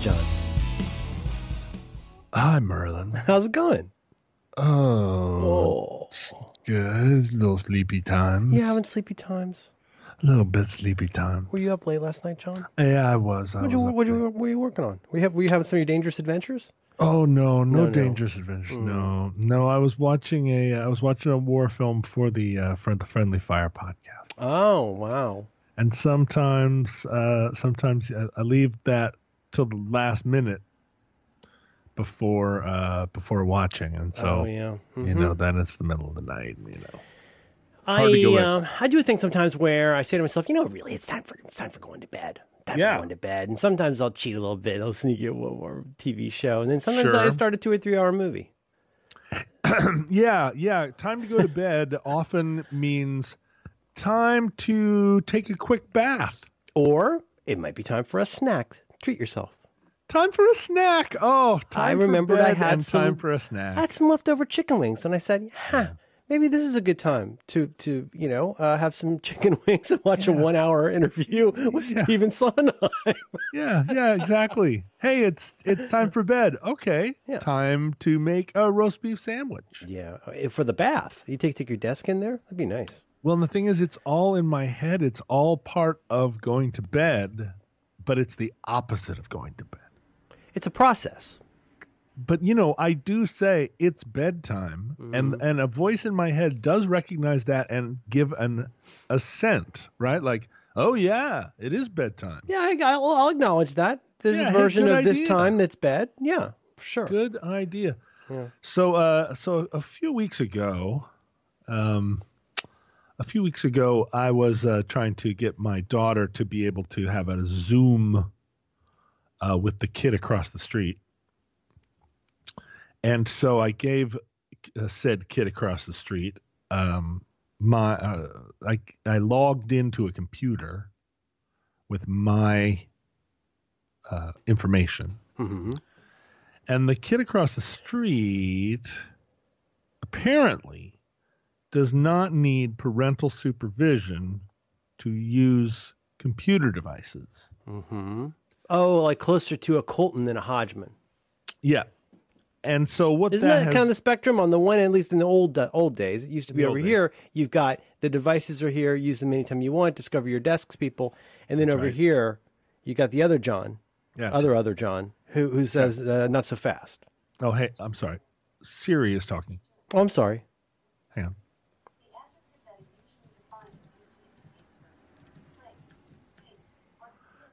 John. Hi, Merlin. How's it going? Oh, good. Little sleepy times. You having sleepy times? A little bit sleepy time. Were you up late last night, John? Yeah, I was. I What was you, what you, were you working on? Were you, have, were you having some of your dangerous adventures? Oh no, no, No, no. dangerous adventure. Mm. No, no. I was watching a. I was watching a war film for the uh, for the Friendly Fire podcast. Oh, wow. And sometimes, uh, sometimes I, I leave that till the last minute before uh, before watching, and so oh, yeah. you Mhm. know then it's the middle of the night. You know. I hard uh, I do a thing sometimes where I say to myself, you know, really, it's time for it's time for going to bed. Time Yeah. for going to bed. And sometimes I'll cheat a little bit. I'll sneak in one more TV show, and then sometimes I start a two or three hour movie. Yeah, yeah. Time to go to bed often means time to take a quick bath. Or it might be time for a snack. Treat yourself. Time for a snack. Oh, time I remembered for I had some- time for a snack. I had some leftover chicken wings, and I said, "Huh, maybe this is a good time to to you know uh, have some chicken wings and watch a one hour interview with Yeah. Stephen Sondheim." yeah, yeah, exactly. hey, it's it's time for bed. Okay, Yeah. time to make a roast beef sandwich. yeah, uh, for the bath, you take take your desk in there. That'd be nice. Well, and the thing is, it's all in my head. It's all part of going to bed, but it's the opposite of going to bed. It's a process. but you know i do say it's bedtime and Mm-hmm. and a voice in my head does recognize that and give an assent right like oh yeah it is bedtime Yeah, I, I'll, I'll acknowledge that. There's Yeah, a version good of this time that's bad. Yeah, sure. good idea Yeah. so uh so a few weeks ago um a few weeks ago i was uh, trying to get my daughter to be able to have a zoom uh, with the kid across the street. And so I gave uh, said kid across the street um, my uh, I I logged into a computer with my uh, information, hmm and the kid across the street apparently does not need parental supervision to use computer devices. hmm Oh, like closer to a Colton than a Hodgman. Yeah. And so what Isn't that, that, has, kind of the spectrum? On the one, at least in the old uh, old days, it used to be The over old days. here. You've got the devices are here. Use them anytime you want. Discover your desks, people. And then over right. here, you got the other John, yeah, other other John, who who says uh, not so fast. Oh, hey, I'm sorry. Siri is talking. Oh, I'm sorry. Hang on.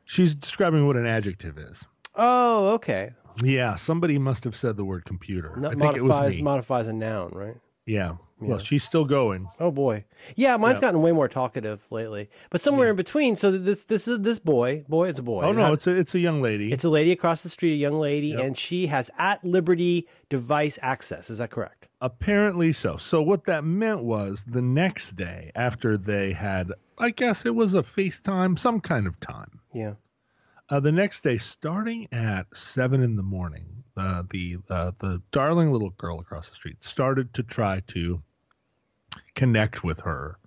She's describing what an adjective is. Oh, okay. Yeah, somebody must have said the word computer. I think it was modifies me. modifies a noun, right? yeah. Yeah. Well, she's still going. Oh boy, yeah, mine's Yeah. gotten way more talkative lately. But somewhere in between, so this this is this boy, boy, it's a boy. Oh no, Not- it's a it's a young lady. it's a lady across the street, a young lady, Yep. and she has at liberty device access. Is that correct? Apparently so. So what that meant was the next day after they had, I guess it was a FaceTime, some kind of time. Yeah. Uh, the next day, starting at seven in the morning, uh, the uh, the darling little girl across the street started to try to connect with her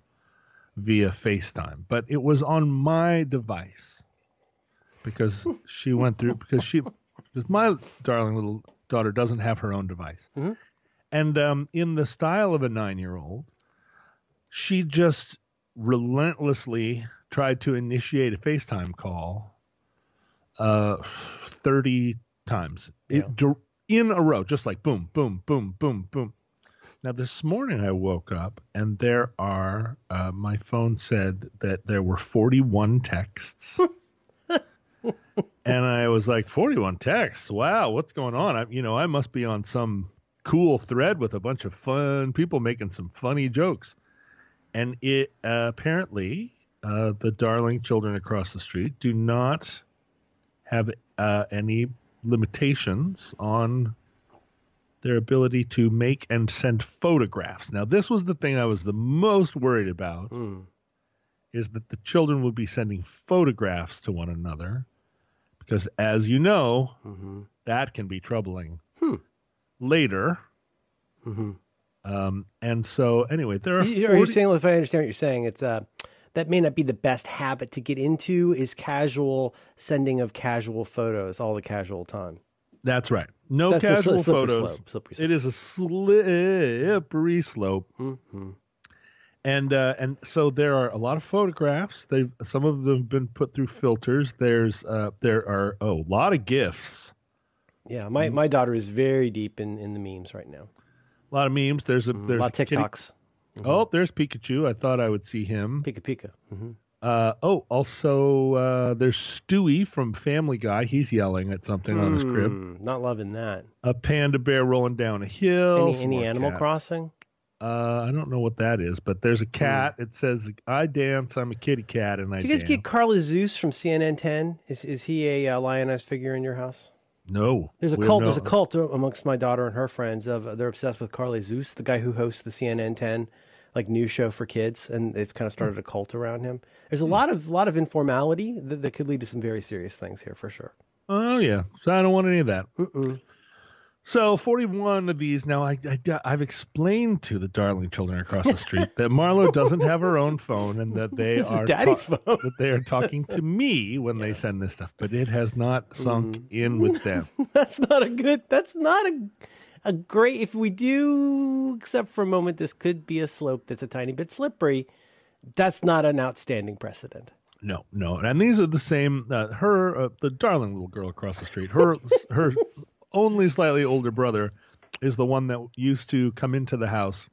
via FaceTime, but it was on my device because she went through because she because my darling little daughter doesn't have her own device, Mhm. And um, in the style of a nine year old, she just relentlessly tried to initiate a FaceTime call uh 30 times. Yeah. it, in a row just like boom boom boom boom boom. Now this morning i woke up and there are uh, my phone said that there were 41 texts. And i was like 41 texts? Wow what's going on? I, you know i must be on some cool thread with a bunch of fun people making some funny jokes and it uh, apparently uh, the darling children across the street do not have uh, any limitations on their ability to make and send photographs. Now, this was the thing I was the most worried about Mm. is that the children would be sending photographs to one another because as you know, hmm that can be troubling Hmm. Later. hmm Um, and so anyway, there are Are you 40 saying, if I understand what you're saying, it's uh, that may not be the best habit to get into is casual sending of casual photos all the casual time. That's right. No That's casual sli- photos. slope, slippery slope. It is a slippery slope. Mhm. And uh, and so there are a lot of photographs. They some of them have been put through filters. There's uh, there are oh, a lot of gifs, Yeah, my, Mm-hmm. my daughter is very deep in, in the memes right now. a lot of memes. There's a A lot of a kitty- TikToks. Oh, there's Pikachu. I thought I would see him. Pika Pika. hmm Uh, oh, also uh, there's Stewie from Family Guy. He's yelling at something on his crib. Hmm, not loving that. A panda bear rolling down a hill. Any, any Animal cats. Crossing? Uh, I don't know what that is, but there's a cat. It says, "I dance. I'm a kitty cat, and I Do you guys dance." get Carl Azuz from CNN 10? Is is he a uh, lionized figure in your house? No. There's a cult. There's a cult amongst my daughter and her friends of uh, they're obsessed with Carl Azuz, the guy who hosts the CNN 10 like new show for kids, and they've kind of started a cult around him. There's a lot of lot of informality that, that could lead to some very serious things here for sure. Oh yeah, so I don't want any of that. So 41 of these. Now I, I have explained to the darling children across the street that Marlo doesn't have her own phone and that they are Daddy's ta- phone. that they are talking to me when they send this stuff, but it has not sunk Mm. in with them. That's not a good. That's not a a great. If we do, except for a moment, this could be a slope that's a tiny bit slippery. That's not an outstanding precedent. No, no, and these are the same. Uh, her, uh, the darling little girl across the street. Her, her only slightly older brother is the one that used to come into the house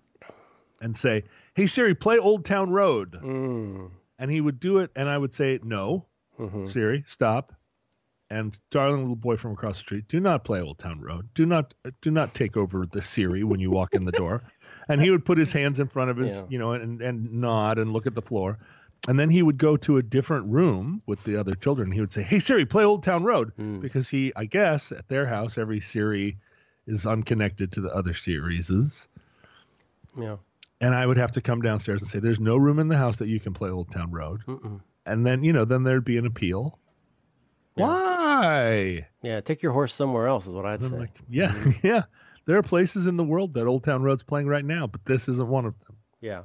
and say, "Hey Siri, play Old Town Road," mm. and he would do it, and I would say, "No, mm-hmm. Siri, stop." And darling little boy from across the street, do not play Old Town Road. Do not, do not take over the Siri when you walk in the door. And he would put his hands in front of his, Yeah. you know, and, and nod and look at the floor. And then he would go to a different room with the other children. He would say, "Hey Siri, play Old Town Road," hmm. because he, I guess, at their house, every Siri is unconnected to the other Sirises. Yeah. And I would have to come downstairs and say, "There's no room in the house that you can play Old Town Road." And then, you know, then there'd be an appeal. Why? Yeah. Take your horse somewhere else is what I'd say. like, yeah, yeah. There are places in the world that Old Town Road's playing right now, but this isn't one of them. yeah.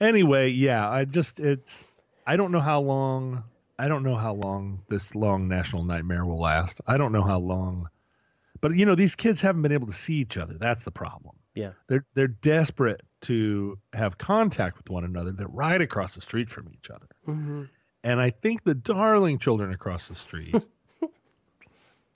Anyway, yeah, I just it's I don't know how long I don't know how long this long national nightmare will last. I don't know how long. But you know, these kids haven't been able to see each other. That's the problem. Yeah. They're they're desperate to have contact with one another. They're right across the street from each other. Mm-hmm. And I think the darling children across the street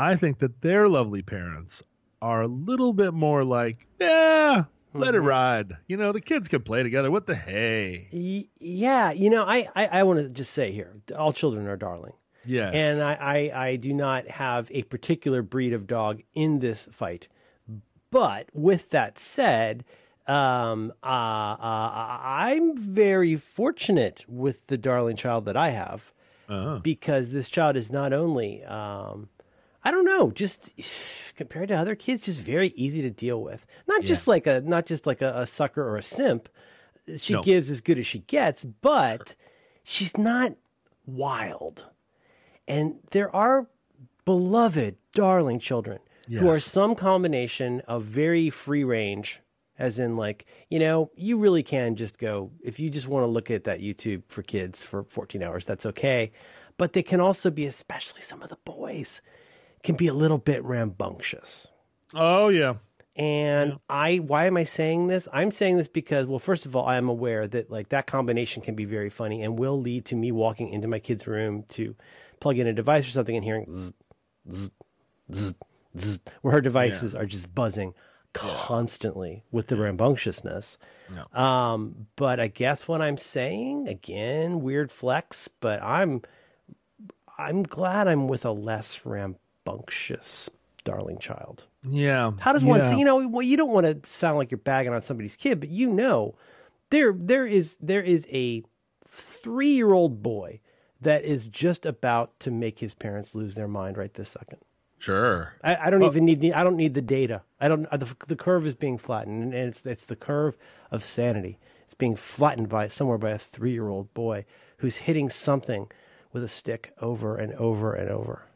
I think that their lovely parents are a little bit more like, yeah, let it Mm-hmm. ride. You know, the kids can play together. What the hey? Y- yeah. You know, I, I, I want to just say here all children are darling. Yeah. And I, I, I do not have a particular breed of dog in this fight. But with that said, um, uh, uh, I'm very fortunate with the darling child that I have Uh-huh. because this child is not only, um, I don't know, just compared to other kids, just very easy to deal with. Not just like a, not just like a, a sucker or a simp. She No. gives as good as she gets, but she's not wild. And there are beloved, darling children who are some combination of very free range, as in, like, you know, you really can just go, if you just want to look at that YouTube for kids for 14 hours, that's okay. But they can also be, especially some of the boys, can be a little bit rambunctious. Oh yeah. And I, why am I saying this? I'm saying this because, well, first of all, I am aware that like that combination can be very funny and will lead to me walking into my kid's room to plug in a device or something and hearing zzz, zzz, zzz, zzz, where her devices are just buzzing constantly with the rambunctiousness. Um, but I guess what I'm saying again, weird flex, but I'm, I'm glad I'm with a less rambunctious darling child. Yeah. How does one yeah. see? You know, well, you don't want to sound like you're bagging on somebody's kid, but you know, there there is there is a three year old boy that is just about to make his parents lose their mind right this second. Sure. I, I don't even need the I don't need the data. I don't the, the curve is being flattened, and it's it's the curve of sanity. It's being flattened by somewhere by a three year old boy who's hitting something with a stick over and over and over.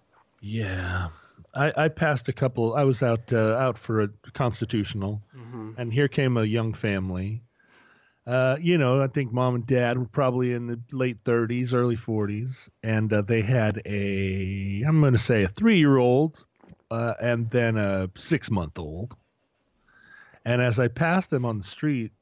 Yeah. I, I passed a couple. I was out uh, out for a constitutional, Mm-hmm. and here came a young family. uh, you know, I think mom and dad were probably in the late 30s, early 40s, and uh, they had a, I'm going to say a three year old uh, and then a six month old. And as I passed them on the street,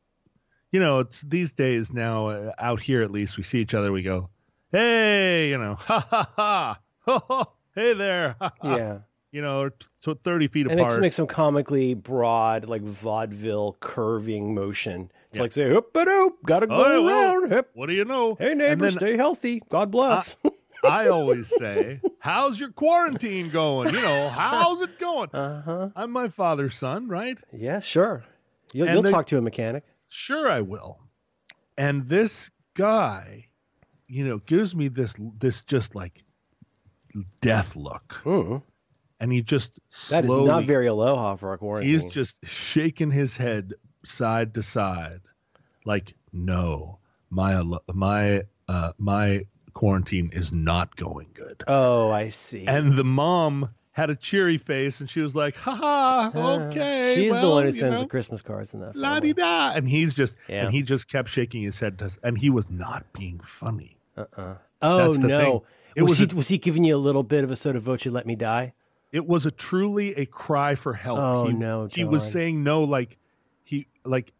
you know, it's these days now uh, out here at least, we see each other, we go, hey, you know, ha ha ha, ho, ho, hey there. Yeah. you know, so 30 feet apart. And apart. makes some comically broad, like vaudeville curving motion. It's Yeah. like say, hoop a doop, gotta go Oh, well, around. Hip. what do you know? Hey neighbor, stay healthy. God bless. I always say, how's your quarantine going? You know, how's it going? uh huh. I'm my father's son, right? Yeah, sure. You'll, you'll talk to a mechanic. Sure, I will. And this guy, you know, gives me this this just like death look, Mm. and he just slowly, that is not very aloha for a quarantine. He's just shaking his head side to side, like, no, my my uh, my quarantine is not going good. oh, I see. And the mom had a cheery face, and she was like, "Ha ha, Uh, okay." She's the one who sends know, the Christmas cards in that la di da, and he's just Yeah. and he just kept shaking his head, to, and he was not being funny. Uh-uh. Oh no! thing. It was, was he a- was he giving you a little bit of a sort of voce let me die? It was a truly a cry for help. Oh, he, no, he was saying no, like he like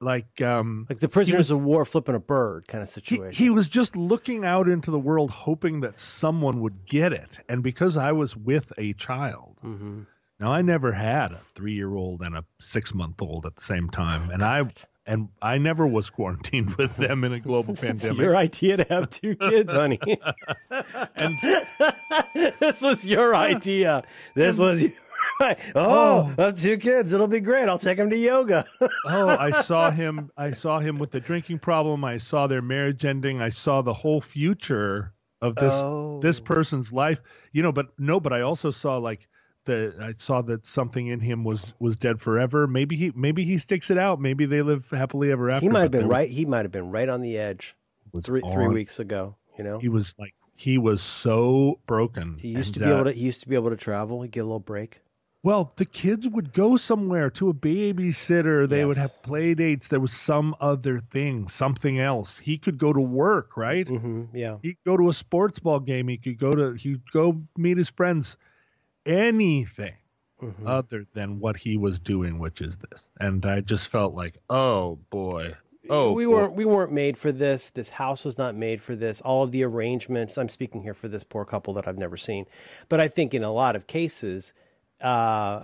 like um Like the prisoners of war flipping a bird kind of situation. he was just looking out into the world hoping that someone would get it and because i was with a child Mhm. now i never had a three-year-old and a six-month-old at the same time and i and i never was quarantined with them in a global pandemic your idea to have two kids, honey. and this was your idea. This was your. Oh, Oh. I have two kids. It'll be great. I'll take them to yoga. oh i saw him i saw him with the drinking problem i saw their marriage ending i saw the whole future of this Oh. this person's life you know but no but i also saw like the i saw that something in him was was dead forever maybe he maybe he sticks it out maybe they live happily ever after he might have been right. He might have been right on the edge three three weeks ago. You know, he was like he was so broken he used to be uh, able to. He used to be able to travel. He'd get a little break. well the kids would go somewhere to a babysitter they would have play dates there was some other thing something else he could go to work right hmm Yeah. He'd go to a sports ball game. He could go to he'd go meet his friends. Anything Mhm. other than what he was doing, which is this. And I just felt like, oh boy. Oh we boy. weren't we weren't made for this. This house was not made for this. All of the arrangements. I'm speaking here for this poor couple that I've never seen, but I think in a lot of cases, uh,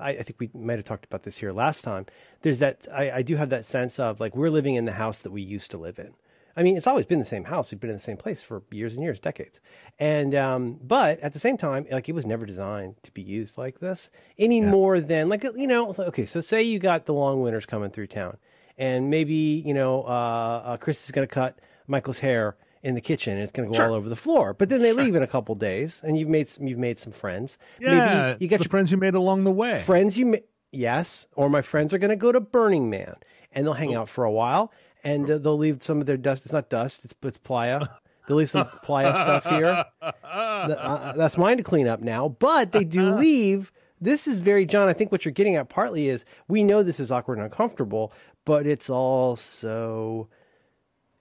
I, I think we might have talked about this here last time. There's that I, I do have that sense of like we're living in the house that we used to live in. I mean, it's always been the same house. We've been in the same place for years and years, decades. And um, but at the same time, like it was never designed to be used like this any more than like you know. Okay, so say you got the long winters coming through town, and maybe you know uh, uh, Chris is going to cut Michael's hair in the kitchen, and it's going to go Sure. all over the floor. But then they leave in a couple days, and you've made some, you've made some friends. yeah, maybe you got your friends you made along the way. friends you ma- yes or my friends are going to go to burning man and they'll hang out for a while and uh, they'll leave some of their dust. It's not dust. It's, it's playa. They'll leave some playa stuff here. Th- uh, that's mine to clean up now but they do leave. This is very john i think what you're getting at partly is we know this is awkward and uncomfortable but it's also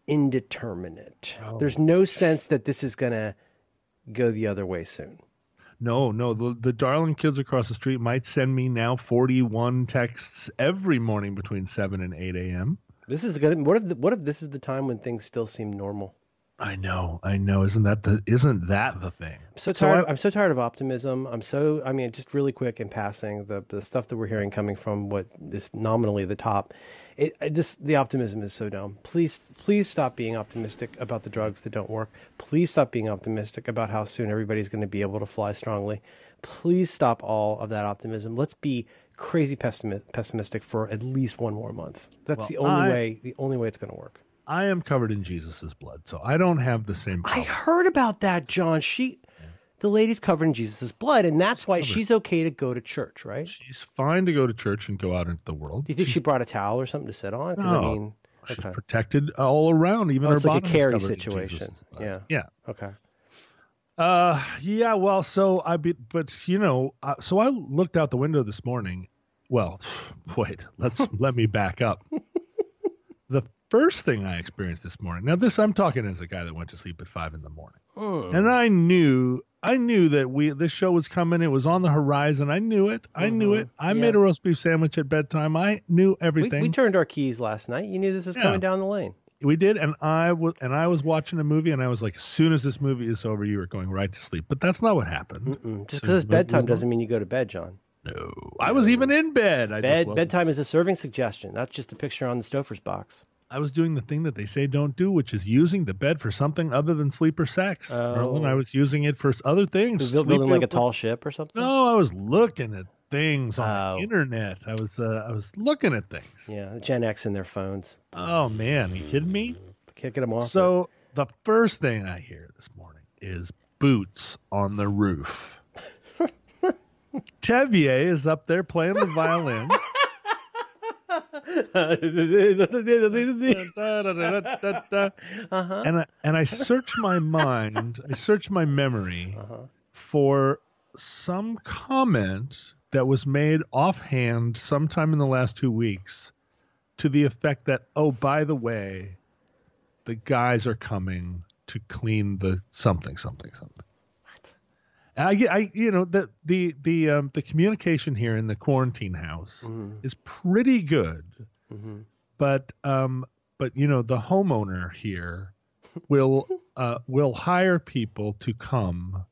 indeterminate. There's no sense that this is going to go the other way soon. No, no, the, the darling kids across the street might send me now 41 texts every morning between 7 and 8 a.m. This is gonna. What if? The, what if this is the time when things still seem normal? I know, I know. Isn't that the isn't that the thing? I'm so So tired. I- I'm so tired of optimism. I'm so. I mean, just really quick in passing, the the stuff that we're hearing coming from what is nominally the top. It this the optimism is so dumb. Please, please stop being optimistic about the drugs that don't work. Please stop being optimistic about how soon everybody's going to be able to fly strongly. Please stop all of that optimism. Let's be crazy pessimi- pessimistic for at least one more month. That's Well, the only I- way. The only way it's going to work. I am covered in Jesus' blood, so I don't have the same I heard about that, John. She, the lady's covered in Jesus' blood, and that's why she's okay to go to church, right? She's fine to go to church and go out into the world. Do you think she brought a towel or something to sit on? No, I mean, she's okay. protected all around, even Oh, her it's like a carry situation. Yeah. Yeah. Okay. Uh, yeah. Well, so I be, but you know, uh, so I looked out the window this morning. Well, wait. Let's let me back up. The first thing I experienced this morning. Now, this I'm talking as a guy that went to sleep at five in the morning, oh. and I knew I knew that we this show was coming. It was on the horizon. I knew it. I knew mm-hmm. it. I Yeah. made a roast beef sandwich at bedtime. I knew everything. we turned our keys last night. You knew this was Yeah. coming down the lane. we did and i was and i was watching a movie and i was like as soon as this movie is over you are going right to sleep but that's not what happened Just because it's as the movie bedtime doesn't mean you go to bed, John. No i was even in bed i Bed bedtime is a serving suggestion. That's just a picture on the Stouffer's box. i was doing the thing that they say don't do which is using the bed for something other than sleep or sex Merlin, Oh. i was using it for other things Build- Building like a tall ship or something. no i was looking at things on Oh. the internet i was uh, i was looking at things Yeah, Gen X in their phones. oh man are you kidding me Can't get them off. So the first thing I hear this morning is boots on the roof. Tevye is up there playing the violin. uh-huh. And I, and I search my mind, I search my memory Uh-huh. for some comment that was made offhand sometime in the last two weeks to the effect that, oh, by the way, the guys are coming to clean the something, something, something. I I, you know, the the the um, the communication here in the quarantine house Mhm. is pretty good, Mhm. but um, but you know, the homeowner here will uh will hire people to come,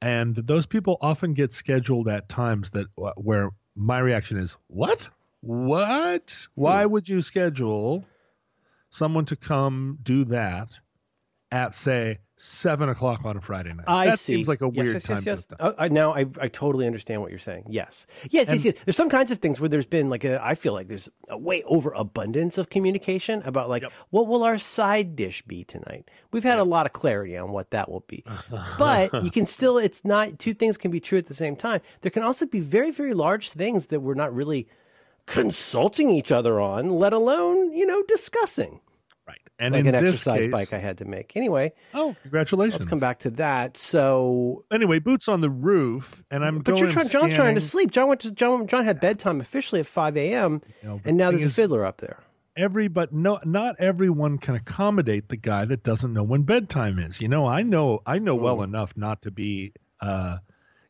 and those people often get scheduled at times that where my reaction is, what, what? Why Hmm. would you schedule someone to come do that at say seven o'clock on a Friday night? I that see. seems like a Yes, weird yes, time yes, to yes. done. Oh, I, now I, I totally understand what you're saying. Yes, yes, yes, And- yes. There's some kinds of things where there's been like a. I feel like there's a way overabundance of communication about like Yep. what will our side dish be tonight. We've had a lot of clarity on what that will be, but you can still. It's not two things can be true at the same time. There can also be very very large things that we're not really consulting each other on, let alone you know discussing. Right, and Like in an this exercise case- bike I had to make. Anyway, Oh, congratulations! let's come back to that. So Anyway, boots on the roof, and I'm But you're trying, John's trying to sleep. John went to John. John had bedtime officially at five a.m. You know, and now there's thing a fiddler up there. every but no not everyone can accommodate the guy that doesn't know when bedtime is you know i know i know well enough not to be uh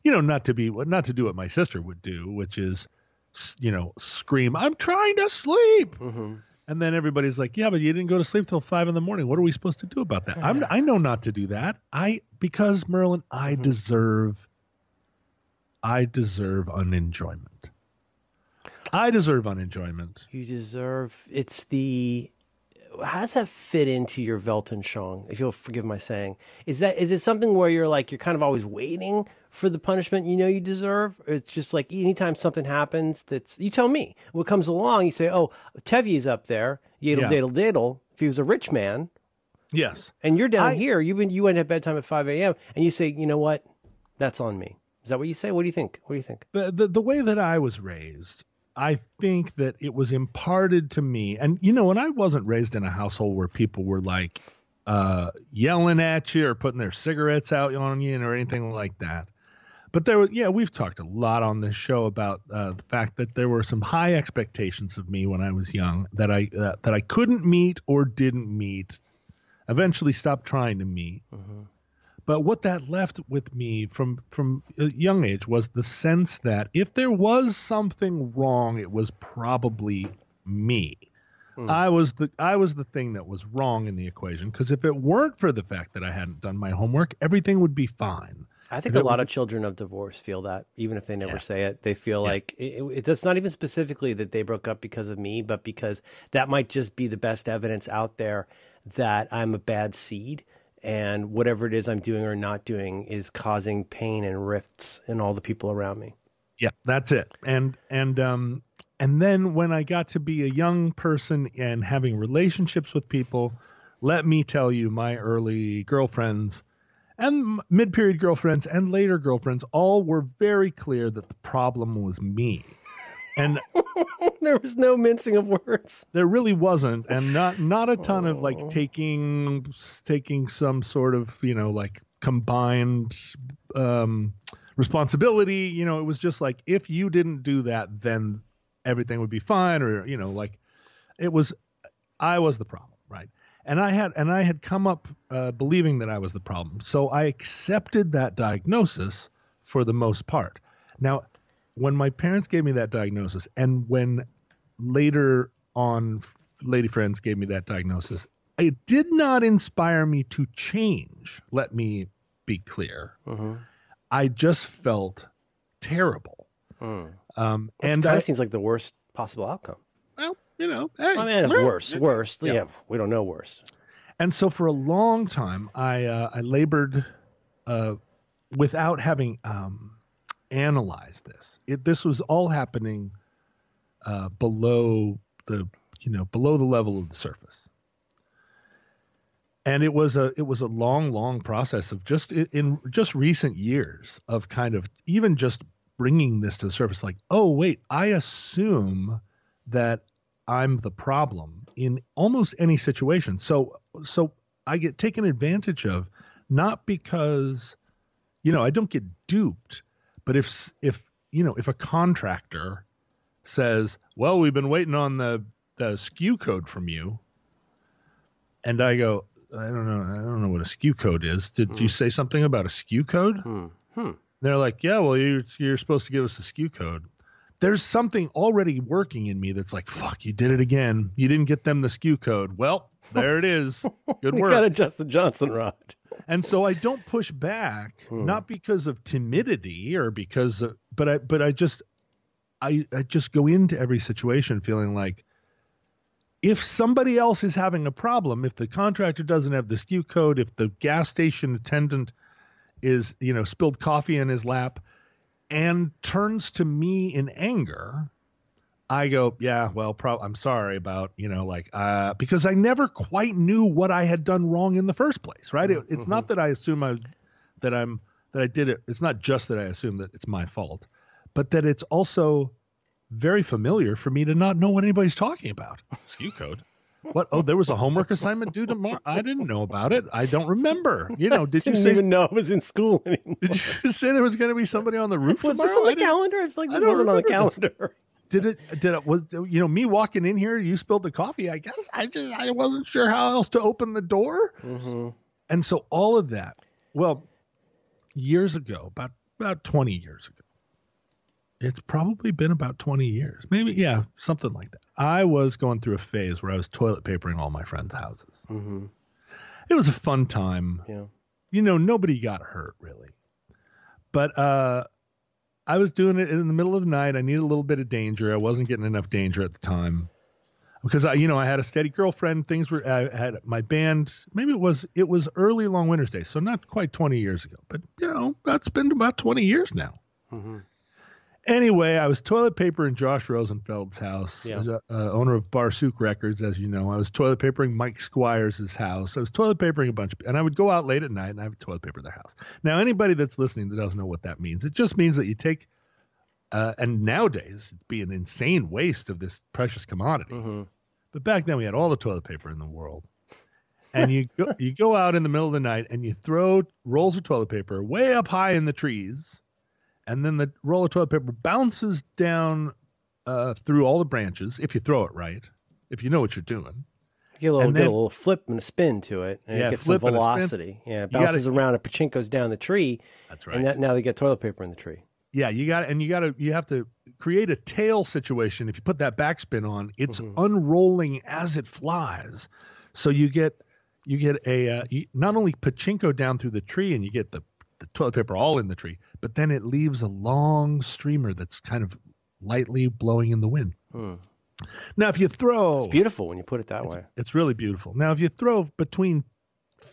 you know not to be not to do what my sister would do which is you know scream i'm trying to sleep Mm-hmm. And then everybody's like yeah but you didn't go to sleep till five in the morning what are we supposed to do about that i'm i know not to do that i because merlin i Mm-hmm. deserve i deserve unenjoyment i deserve unenjoyment You deserve. It's the. How does that fit into your Weltanschauung? If you'll forgive my saying, is that is it something where you're like you're kind of always waiting for the punishment you know you deserve? It's just like anytime something happens that's you tell me what comes along, you say, "Oh, Tevye's up there, yadle Yeah. daddle daddle." If he was a rich man, yes and you're down I- here, you went you went at bedtime at five a.m. and you say, "You know what? That's on me." Is that what you say? What do you think? What do you think? the, the the way that I was raised, I think that it was imparted to me. And you know, when I wasn't raised in a household where people were like uh, yelling at you or putting their cigarettes out on you or anything like that. But there was, yeah, we've talked a lot on this show about uh, the fact that there were some high expectations of me when I was young that I uh, that I couldn't meet or didn't meet. Eventually, stopped trying to meet. But what that left with me from from a young age was the sense that if there was something wrong, it was probably me. I was the I was the thing that was wrong in the equation because if it weren't for the fact that I hadn't done my homework, everything would be fine. I think a lot of children of divorce feel that, even if they never Yeah. say it. They feel Yeah. like it, it, it's not even specifically that they broke up because of me, but because that might just be the best evidence out there that I'm a bad seed, and whatever it is I'm doing or not doing is causing pain and rifts in all the people around me. Yeah, that's it. And and um and then when I got to be a young person and having relationships with people, let me tell you, my early girlfriends and mid-period girlfriends and later girlfriends all were very clear that the problem was me. And there was no mincing of words. there really wasn't and not not a ton of like taking taking some sort of you know like combined um responsibility you know it was just like if you didn't do that then everything would be fine or you know like it was I was the problem, right? And I had and I had come up uh, believing that I was the problem, so I accepted that diagnosis for the most part. Now, when my parents gave me that diagnosis, and when later on, lady friends gave me that diagnosis, it did not inspire me to change. Let me be clear. Mm-hmm. I just felt terrible. Mm. Um, and of seems like the worst possible outcome. well, you know, hey, I mean, it's well, worse, worse. yeah. Yeah. we don't know worse. And so for a long time, I uh, I labored uh, without having um, analyzed this. It, this was all happening uh, below the you know below the level of the surface. And it was a it was a long long process of just in, in just recent years of kind of even just bringing this to the surface like oh wait I assume that I'm the problem in almost any situation. So so I get taken advantage of not because you know I don't get duped, but if if you know if a contractor says, "Well, we've been waiting on the the SKU code from you," and I go, "I don't know, I don't know what a SKU code is. Did you say something about a SKU code?" Hmm. Hmm. They're like, "Yeah, well, you're you're supposed to give us the SKU code." There's something already working in me that's like, "Fuck, you did it again. You didn't get them the SKU code." Well, there it is. Good You work. got to adjust the Johnson rod. And so I don't push back, Hmm. not because of timidity or because, of, but I, but I just, I, I just go into every situation feeling like, if somebody else is having a problem, if the contractor doesn't have the SKU code, if the gas station attendant is, you know, spilled coffee in his lap, and turns to me in anger, I go, yeah, well, pro- I'm sorry about, you know, like, uh, because I never quite knew what I had done wrong in the first place, right? It, it's not that I assume I, that I'm, that I did it. It's not just that I assume that it's my fault, but that it's also very familiar for me to not know what anybody's talking about. SKU code. What? Oh, there was a homework assignment due tomorrow. I didn't know about it. I don't remember. You know, did you Didn't say? even know I was in school anymore. Did you say there was going to be somebody on the roof Was tomorrow? this on the didn't- calendar? I feel like I this wasn't on the remember this. calendar. did it did it was you know me walking in here you spilled the coffee i guess i just i wasn't sure how else to open the door Mm-hmm. and so all of that well years ago about about 20 years ago it's probably been about 20 years maybe yeah something like that i was going through a phase where i was toilet papering all my friends houses Mm-hmm. it was a fun time Yeah. you know, nobody got hurt really. But uh, I was doing it in the middle of the night. I needed a little bit of danger. I wasn't getting enough danger at the time because I, you know, I had a steady girlfriend. Things were. I had my band. Maybe it was. It was early Long Winter's Day, so not quite 20 years ago. But you know, that's been about 20 years now. Mm-hmm. Anyway, I was toilet paper in Josh Rosenfeld's house, Yeah. a- uh, owner of Barsuk Records, as you know. I was toilet papering Mike Squires' house. I was toilet papering a bunch, of, and I would go out late at night and I would toilet paper their house. Now, anybody that's listening that doesn't know what that means, it just means that you take, uh, and nowadays it'd be an insane waste of this precious commodity. Mm-hmm. But back then we had all the toilet paper in the world. And you go, you go out in the middle of the night and you throw rolls of toilet paper way up high in the trees, and then the roll of toilet paper bounces down uh, through all the branches if you throw it right, if you know what you're doing. You get a little, And get a little flip and a spin to it, and Yeah, it gets some velocity. Yeah, it gotta- bounces around. It pachinko's down the tree, That's right. and that, now they get toilet paper in the tree. Yeah, you got and you got to you have to create a tail situation. If you put that backspin on, it's Mhm. unrolling as it flies. So you get you get a uh, you, not only pachinko down through the tree, and you get the toilet paper all in the tree, but then it leaves a long streamer that's kind of lightly blowing in the wind. Hmm. Now, if you throw, It's beautiful when you put it that way. it's really beautiful. Now, if you throw between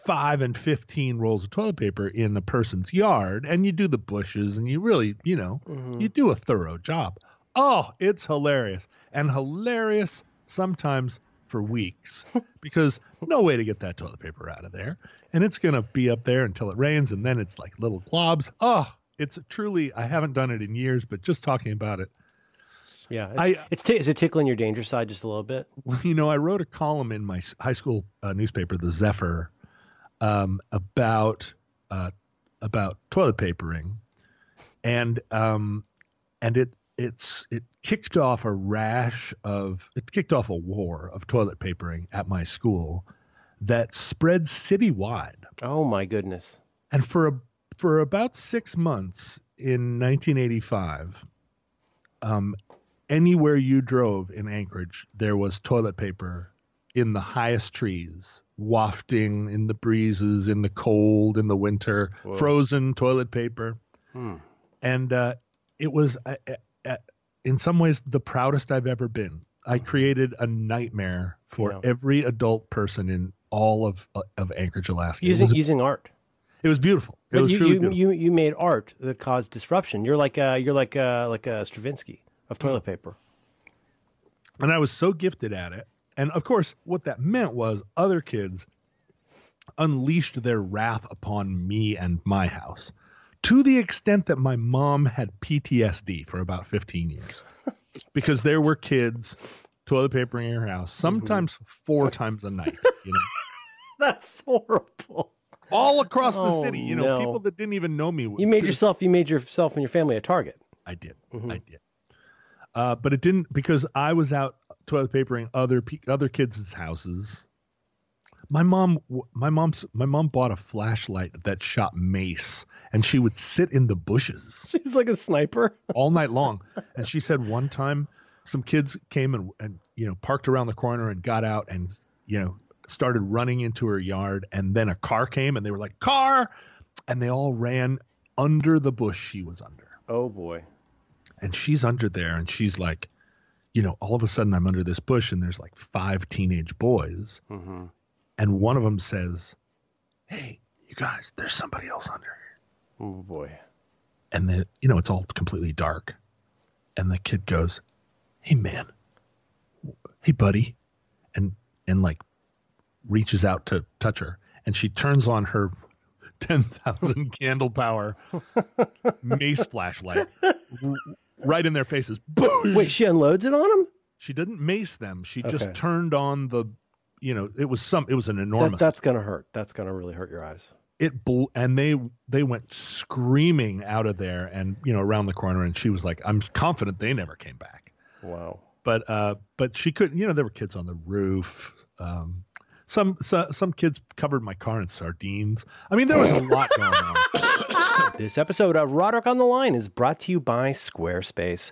five and 15 rolls of toilet paper in a person's yard and you do the bushes and you really, you know, Mhm. you do a thorough job. Oh, it's hilarious. And hilarious sometimes for weeks because no way to get that toilet paper out of there. And it's going to be up there until it rains and then it's like little globs. Oh, it's truly, I haven't done it in years, but just talking about it, Yeah, it's, I- it's t- is it tickling your danger side just a little bit? Well, you know, I wrote a column in my high school uh, newspaper, the Zephyr, um, about uh, about toilet papering, and um, and it it's it kicked off a rash of it kicked off a war of toilet papering at my school that spread citywide. Oh my goodness! And for a, for about six months in 1985, um, anywhere you drove in Anchorage, there was toilet paper in the highest trees, wafting in the breezes, in the cold, in the winter, Whoa. frozen toilet paper. Hmm. And uh, it was, in some ways, the proudest I've ever been. I hmm. created a nightmare for yeah. every adult person in all of uh, of Anchorage, Alaska. Using using art. It was beautiful. It but was you, truly you, beautiful. You you made art that caused disruption. You're like uh, you're like uh, like a Stravinsky of toilet paper. And I was so gifted at it. And of course, what that meant was other kids unleashed their wrath upon me and my house to the extent that my mom had PTSD for about 15 years because there were kids toilet papering in her house, mm-hmm. sometimes mm-hmm. four times a night. You know, that's horrible. All across oh, the city, you know, no. people that didn't even know me. You made yourself, you made yourself and your family a target. I did, mm-hmm. I did. Uh, but it didn't because I was out toilet papering other other kids' houses. My mom, my mom's, my mom bought a flashlight that shot mace, and she would sit in the bushes. She's like a sniper all night long. And she said one time, some kids came and and you know parked around the corner and got out and you know started running into her yard, and then a car came and they were like car, and they all ran under the bush she was under. Oh boy! And she's under there, and she's like, you know, all of a sudden I'm under this bush and there's like five teenage boys. Mm-hmm. And one of them says, Hey, you guys, there's somebody else under here. Oh boy. And then, you know, it's all completely dark. And the kid goes, Hey man, hey buddy. And, and like reaches out to touch her. And she turns on her 10,000 candle power mace flashlight right in their faces. Wait, she unloads it on them? She didn't mace them. She okay. just turned on the, you know, it was some, it was an enormous. That, that's gonna hurt. That's gonna really hurt your eyes. It bl- and they they went screaming out of there and you know around the corner and she was like, I'm confident they never came back. Wow. But uh, but she couldn't. You know, there were kids on the roof. Um, some, some some kids covered my car in sardines. I mean, there was a lot going on. This episode of Roderick on the Line is brought to you by Squarespace.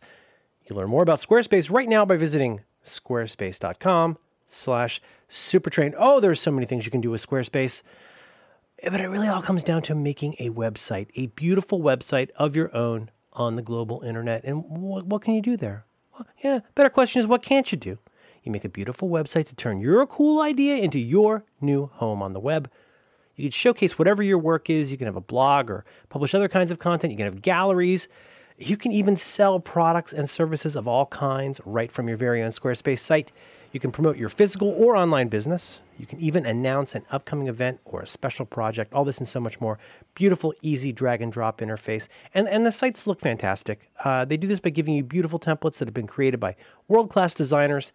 You learn more about Squarespace right now by visiting squarespace.com slash supertrain. Oh, there's so many things you can do with Squarespace. But it really all comes down to making a website, a beautiful website of your own on the global internet. And what, what can you do there? Well, yeah, better question is what can't you do? You make a beautiful website to turn your cool idea into your new home on the web. You can showcase whatever your work is. You can have a blog or publish other kinds of content. You can have galleries. You can even sell products and services of all kinds right from your very own Squarespace site. You can promote your physical or online business. You can even announce an upcoming event or a special project. All this and so much more. Beautiful, easy drag and drop interface. And, and the sites look fantastic. Uh, they do this by giving you beautiful templates that have been created by world class designers.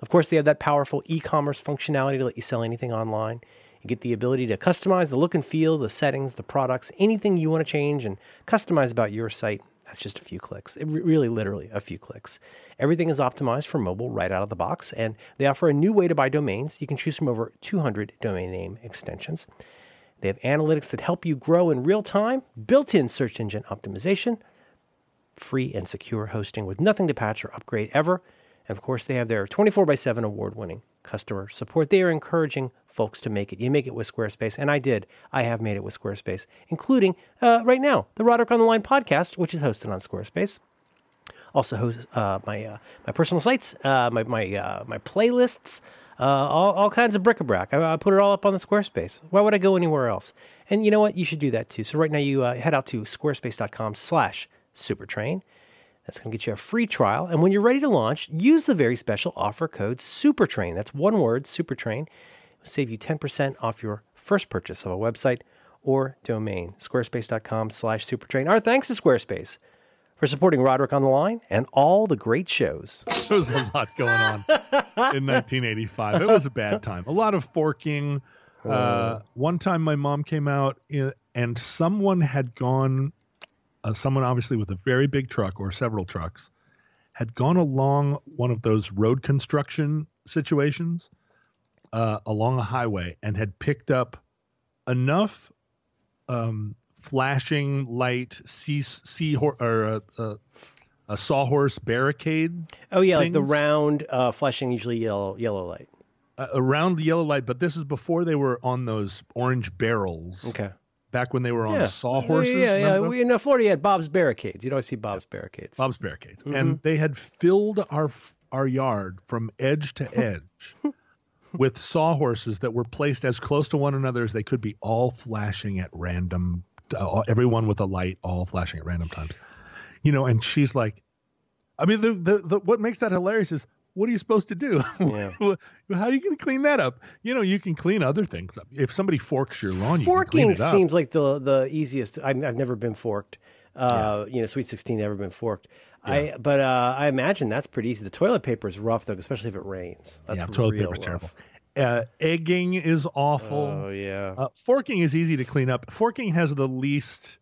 Of course, they have that powerful e commerce functionality to let you sell anything online. You get the ability to customize the look and feel, the settings, the products, anything you want to change and customize about your site. That's just a few clicks. It really, literally, a few clicks. Everything is optimized for mobile right out of the box, and they offer a new way to buy domains. You can choose from over 200 domain name extensions. They have analytics that help you grow in real time, built in search engine optimization, free and secure hosting with nothing to patch or upgrade ever. And of course, they have their 24 by 7 award winning customer support. They are encouraging folks to make it. You make it with Squarespace, and I did. I have made it with Squarespace, including uh, right now the Roderick on the Line podcast, which is hosted on Squarespace. Also, host uh, my uh, my personal sites, uh, my my uh, my playlists, uh, all, all kinds of bric-a-brac. I, I, put it all up on the Squarespace. Why would I go anywhere else? And you know what? You should do that too. So right now, you head out to squarespace.com/supertrain that's going to get you a free trial. And when you're ready to launch, use the very special offer code SUPERTRAIN. That's one word, SUPERTRAIN. It will save you 10% off your first purchase of a website or domain. Squarespace.com slash supertrain. Our thanks to Squarespace for supporting Roderick on the Line and all the great shows. There was a lot going on in 1985. It was a bad time. A lot of forking. Uh, uh, one time my mom came out and someone had gone uh, someone obviously with a very big truck or several trucks had gone along one of those road construction situations uh, along a highway and had picked up enough um, flashing light sea sea or uh, uh, a sawhorse barricade. Oh yeah, like the round, uh, flashing usually yellow yellow light. uh, around the yellow light, but this is before they were on those orange barrels. Okay. Back when they were on Yeah. sawhorses. Yeah, yeah. yeah. We, in Florida, you had Bob's barricades. You'd always see Bob's barricades. Bob's barricades, Mm-hmm. and they had filled our our yard from edge to edge with sawhorses that were placed as close to one another as they could be, all flashing at random. Uh, everyone with a light, all flashing at random times. You know, and she's like, I mean, the, the, the what makes that hilarious is. What are you supposed to do? Yeah. How are you going to clean that up? You know, you can clean other things up. If somebody forks your lawn, you can Forking clean it up. seems like the the easiest. I've, I've never been forked. Uh, You know, Sweet Sixteen never been forked. I but uh, I imagine that's pretty easy. The toilet paper is rough though, especially if it rains. That's yeah, toilet paper is terrible. Uh, egging is awful. Oh yeah. Uh, forking is easy to clean up. Forking has the least.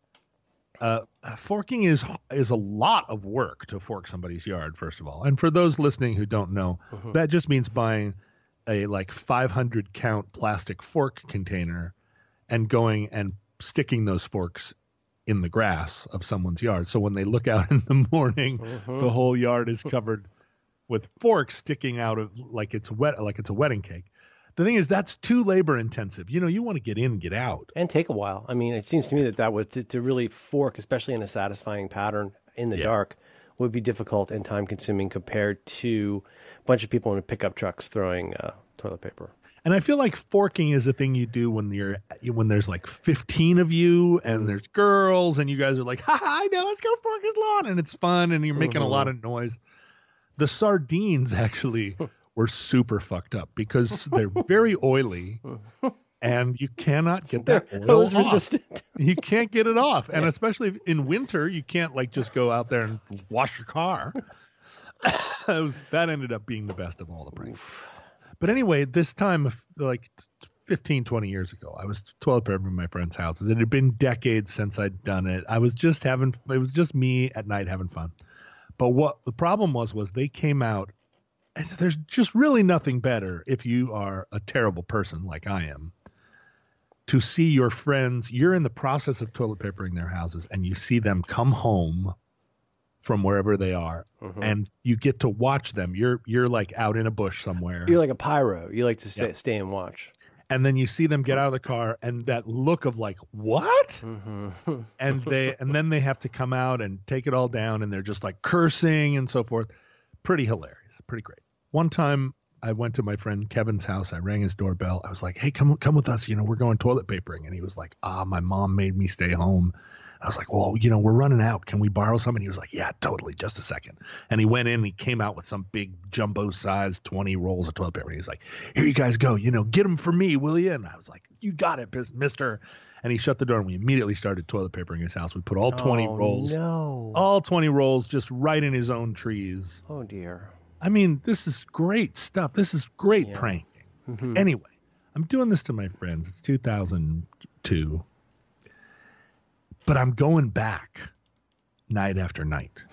Uh, forking is is a lot of work to fork somebody's yard. First of all, and for those listening who don't know, Mm-hmm. that just means buying a like 500 count plastic fork container and going and sticking those forks in the grass of someone's yard. So when they look out in the morning, Mm-hmm. the whole yard is covered with forks sticking out of like it's wet like it's a wedding cake. The thing is that's too labor intensive. You know, you want to get in, and get out. and take a while. I mean, it seems to me that that would to, to really fork, especially in a satisfying pattern in the Yeah. dark, would be difficult and time consuming compared to a bunch of people in pickup trucks throwing uh, toilet paper. And I feel like forking is a thing you do when you're when there's like 15 of you and there's girls and you guys are like, "Ha, I know, let's go fork his lawn," and it's fun and you're making a lot of noise. The sardines actually were super fucked up because they're very oily and you cannot get that oil off. resistant. You can't get it off, and especially in winter, you can't like just go out there and wash your car. Was- that ended up being the best of all the pranks. But anyway, this time, like 15, 20 years ago, I was toilet papering in my friend's houses. It had been decades since I'd done it. I was just having, it was just me at night having fun. But what the problem was, was they came out. There's just really nothing better if you are a terrible person like I am to see your friends, you're in the process of toilet papering their houses, and you see them come home from wherever they are, Mm-hmm. and you get to watch them. You're you're like out in a bush somewhere, You're like a pyro. You like to stay, Yeah. stay and watch. and then you see them get out of the car, and that look of like what? Mm-hmm. and they and then they have to come out and take it all down, and they're just like cursing and so forth. Pretty hilarious, pretty great. One time. I went to my friend Kevin's house. I rang his doorbell. I was like, "Hey, come come with us. You know, we're going toilet papering." And he was like, "Ah, my mom made me stay home." I was like, well, you know, we're running out. Can we borrow some? And he was like, yeah, totally. Just a second. And he went in and he came out with some big jumbo size 20 rolls of toilet paper. And he was like, here you guys go. You know, get them for me, will you? And I was like, you got it, mister. And he shut the door and we immediately started toilet papering his house. We put all 20 oh, rolls, No. all 20 rolls just right in his own trees. Oh dear. I mean, this is great stuff. This is great Yeah. pranking. Mhm. Anyway, I'm doing this to my friends. It's 2002. But I'm going back night after night.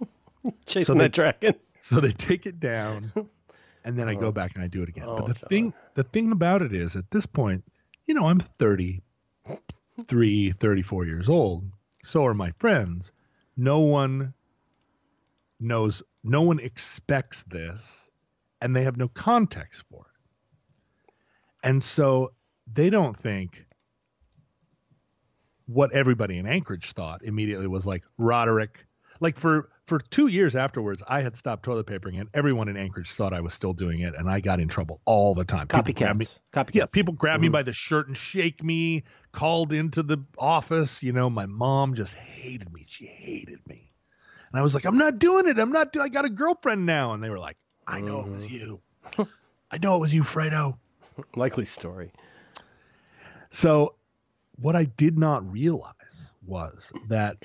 Chasing So they- that dragon. So they take it down and then I go back and I do it again. Oh, but the John. thing the thing about it is at this point, you know, I'm 33, 34 years old. So are my friends. No one knows no one expects this and they have no context for it. And so they don't think what everybody in Anchorage thought immediately was like Roderick. Like for for two years afterwards, I had stopped toilet papering, and everyone in Anchorage thought I was still doing it, and I got in trouble all the time. Me- Copycats. Copycats. yeah, people grabbed me Mhm. by the shirt and shake me, called into the office. You know, my mom just hated me. She hated me. And I was like, I'm not doing it. I'm not doing I got a girlfriend now. And they were like, I know it was you. I know it was you, Fredo. Likely story. So, what I did not realize was that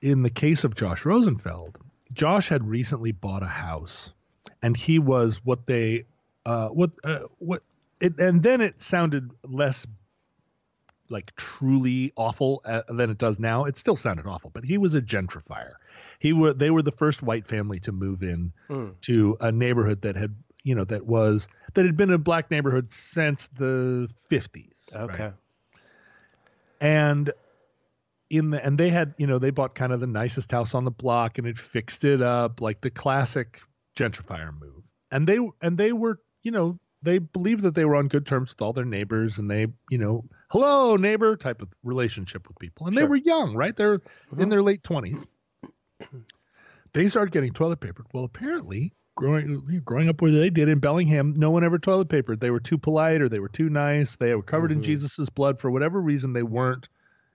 in the case of Josh Rosenfeld, Josh had recently bought a house, and he was what they, uh, what, uh, what, it, and then it sounded less like truly awful uh, than it does now. It still sounded awful, but he was a gentrifier. He were they were the first white family to move in Mm. to a neighborhood that had you know that was that had been a black neighborhood since the 50s. right? Okay. and in the and they had you know they bought kind of the nicest house on the block and it fixed it up like the classic gentrifier move and they and they were you know they believed that they were on good terms with all their neighbors and they you know hello neighbor type of relationship with people. And they were young right? They're Mhm. in their late 20s they started getting toilet paper. Well apparently growing growing up where they did in Bellingham no one ever toilet papered. They were too polite or they were too nice. They were covered in Mhm. Jesus's blood for whatever reason. They weren't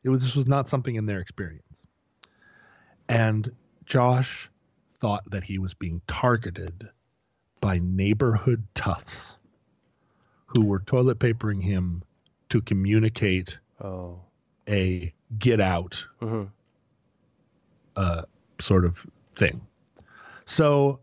it was this was not something in their experience. And Josh thought that he was being targeted by neighborhood toughs who were toilet papering him to communicate Oh. a get out hmm uh, sort of thing. So,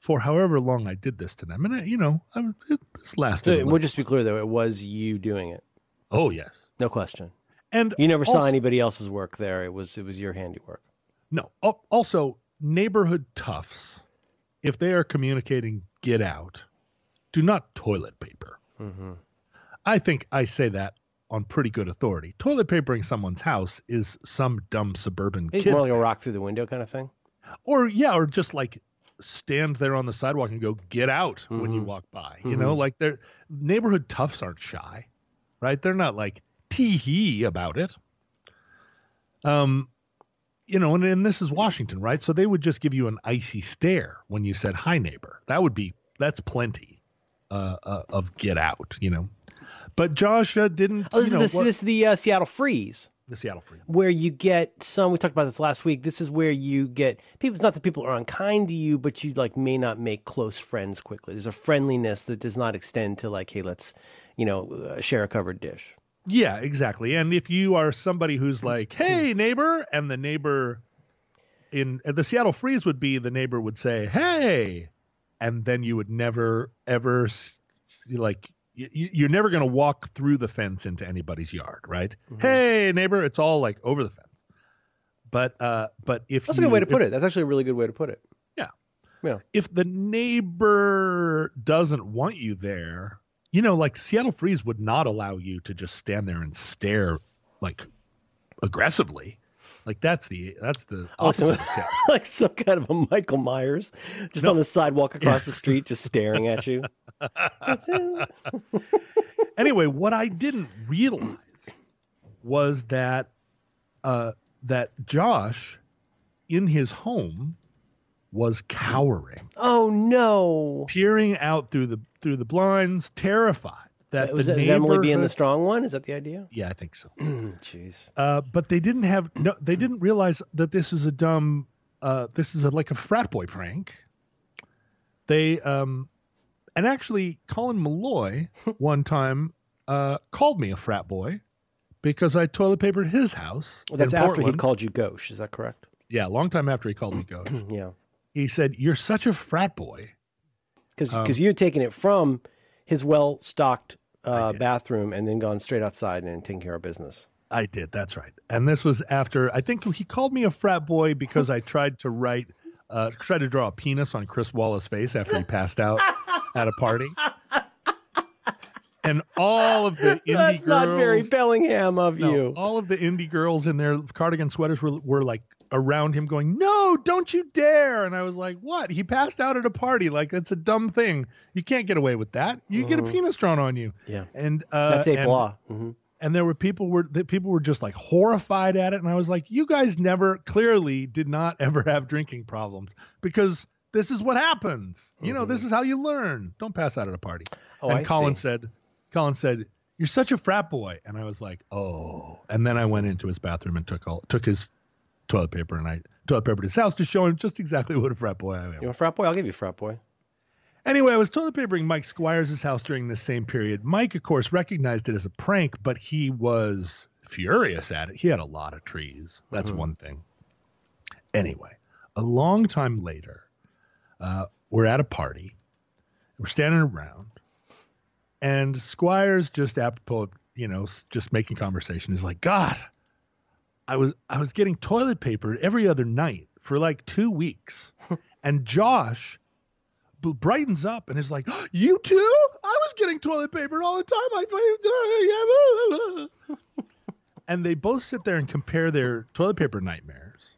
for however long I did this to them, and I, you know, I, it, this lasted. So, we'll just be clear though, it was you doing it. oh yes, No question. and You never saw anybody else's work there. It was it was your handiwork. No. Also, neighborhood toughs, if they are communicating get out, do not toilet paper. Mm-hmm. I think I say that on pretty good authority. Toilet papering someone's house is some dumb suburban It's kid. more like a rock through the window kind of thing. or yeah, or just like stand there on the sidewalk and go get out when you Mhm. walk by. You know, like they're neighborhood toughs aren't shy, right? They're not like tee hee about it. Um, you know, and, and this is Washington, right? So they would just give you an icy stare when you said hi, neighbor. That would be that's plenty uh, uh, of get out, you know. But Josh didn't. Oh, this you is know, this, this is the uh, Seattle Freeze. the Seattle Free. where you get some we talked about this last week this is where you get people it's not that people are unkind to you but you like may not make close friends quickly there's a friendliness that does not extend to like hey let's you know uh, share a covered dish Yeah, exactly. And if you are somebody who's like, "Hey, neighbor," and the neighbor in the Seattle Freeze would be the neighbor would say, "Hey," and then you would never ever like you're never going to walk through the fence into anybody's yard, right? Mhm. Hey, neighbor, it's all like over the fence. But uh, but if that's a you, good way to if- put it that's actually a really good way to put it Yeah, yeah. if the neighbor doesn't want you there, you know, like Seattle Freeze would not allow you to just stand there and stare like aggressively. Like that's the that's the so- opposite of Seattle. like some kind of a michael myers just No. on the sidewalk across the street just staring at you. Anyway, what I didn't realize was that uh, that Josh in his home was cowering, oh no. Peering out through the through the blinds, terrified that was, the that, is emily being the strong one is that the idea Yeah, I think so. jeez Uh, but they didn't have no. They didn't realize that this is a dumb. Uh, this is a, like a frat boy prank. They um, and actually, Colin Meloy one time uh called me a frat boy because I toilet papered his house. well, that's after he called you gauche is that correct Yeah, a long time after he called me ghost. yeah he said, "You're such a frat boy." because Um, you're taking it from his well stocked uh, bathroom and then gone straight outside and taking care of business. I did. That's right. And this was after I think he called me a frat boy because I tried to write, uh, tried to draw a penis on Chris Walla's face after he passed out at a party. And all of the indie That's girls, not very Bellingham of no, you. all of the indie girls in their cardigan sweaters were were like around him, going, "No, don't you dare!" And I was like, "What? He passed out at a party. Like that's a dumb thing. You can't get away with that. You get a Mhm. penis drawn on you." Yeah. And uh, That's a and- blah. hmm and there were people were that people were just like horrified at it and i was like you guys never clearly did not ever have drinking problems because this is what happens you know this is how you learn don't pass out at a party Oh, and I colin see. said colin said you're such a frat boy and i was like oh and then i went into his bathroom and took all took his toilet paper and i toilet papered his house to show him just exactly what a frat boy i am You want frat boy? I'll give you frat boy. Anyway, I was toilet papering Mike Squires' house during this same period. Mike, of course, recognized it as a prank, but he was furious at it. He had a lot of trees. That's Mhm. one thing. Anyway, a long time later, uh, we're at a party. We're standing around, and Squires just apropos, of, you know, just making conversation, is like, God, I was I was getting toilet paper every other night for like two weeks, and Josh brightens up and is like, "You too? I was getting toilet paper all the time. I and they both sit there and compare their toilet paper nightmares,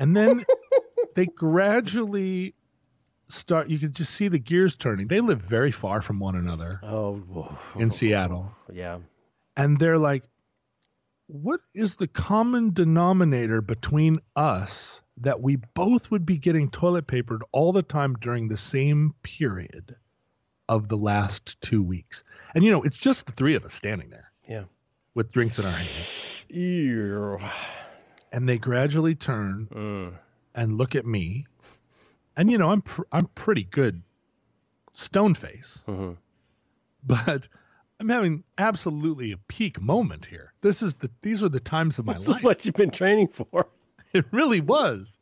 and then they gradually start. You can just see the gears turning. They live very far from one another Oh, whoa. in Seattle, yeah. and they're like, "What is the common denominator between us?" That we both would be getting toilet papered all the time during the same period of the last two weeks. And, you know, it's just the three of us standing there Yeah. with drinks in our hands. Ew. And they gradually turn Mm. and look at me. And, you know, I'm, pr- I'm pretty good stone face, Mhm. but I'm having absolutely a peak moment here. This is the, these are the times of my life. This life. is what you've been training for. It really was.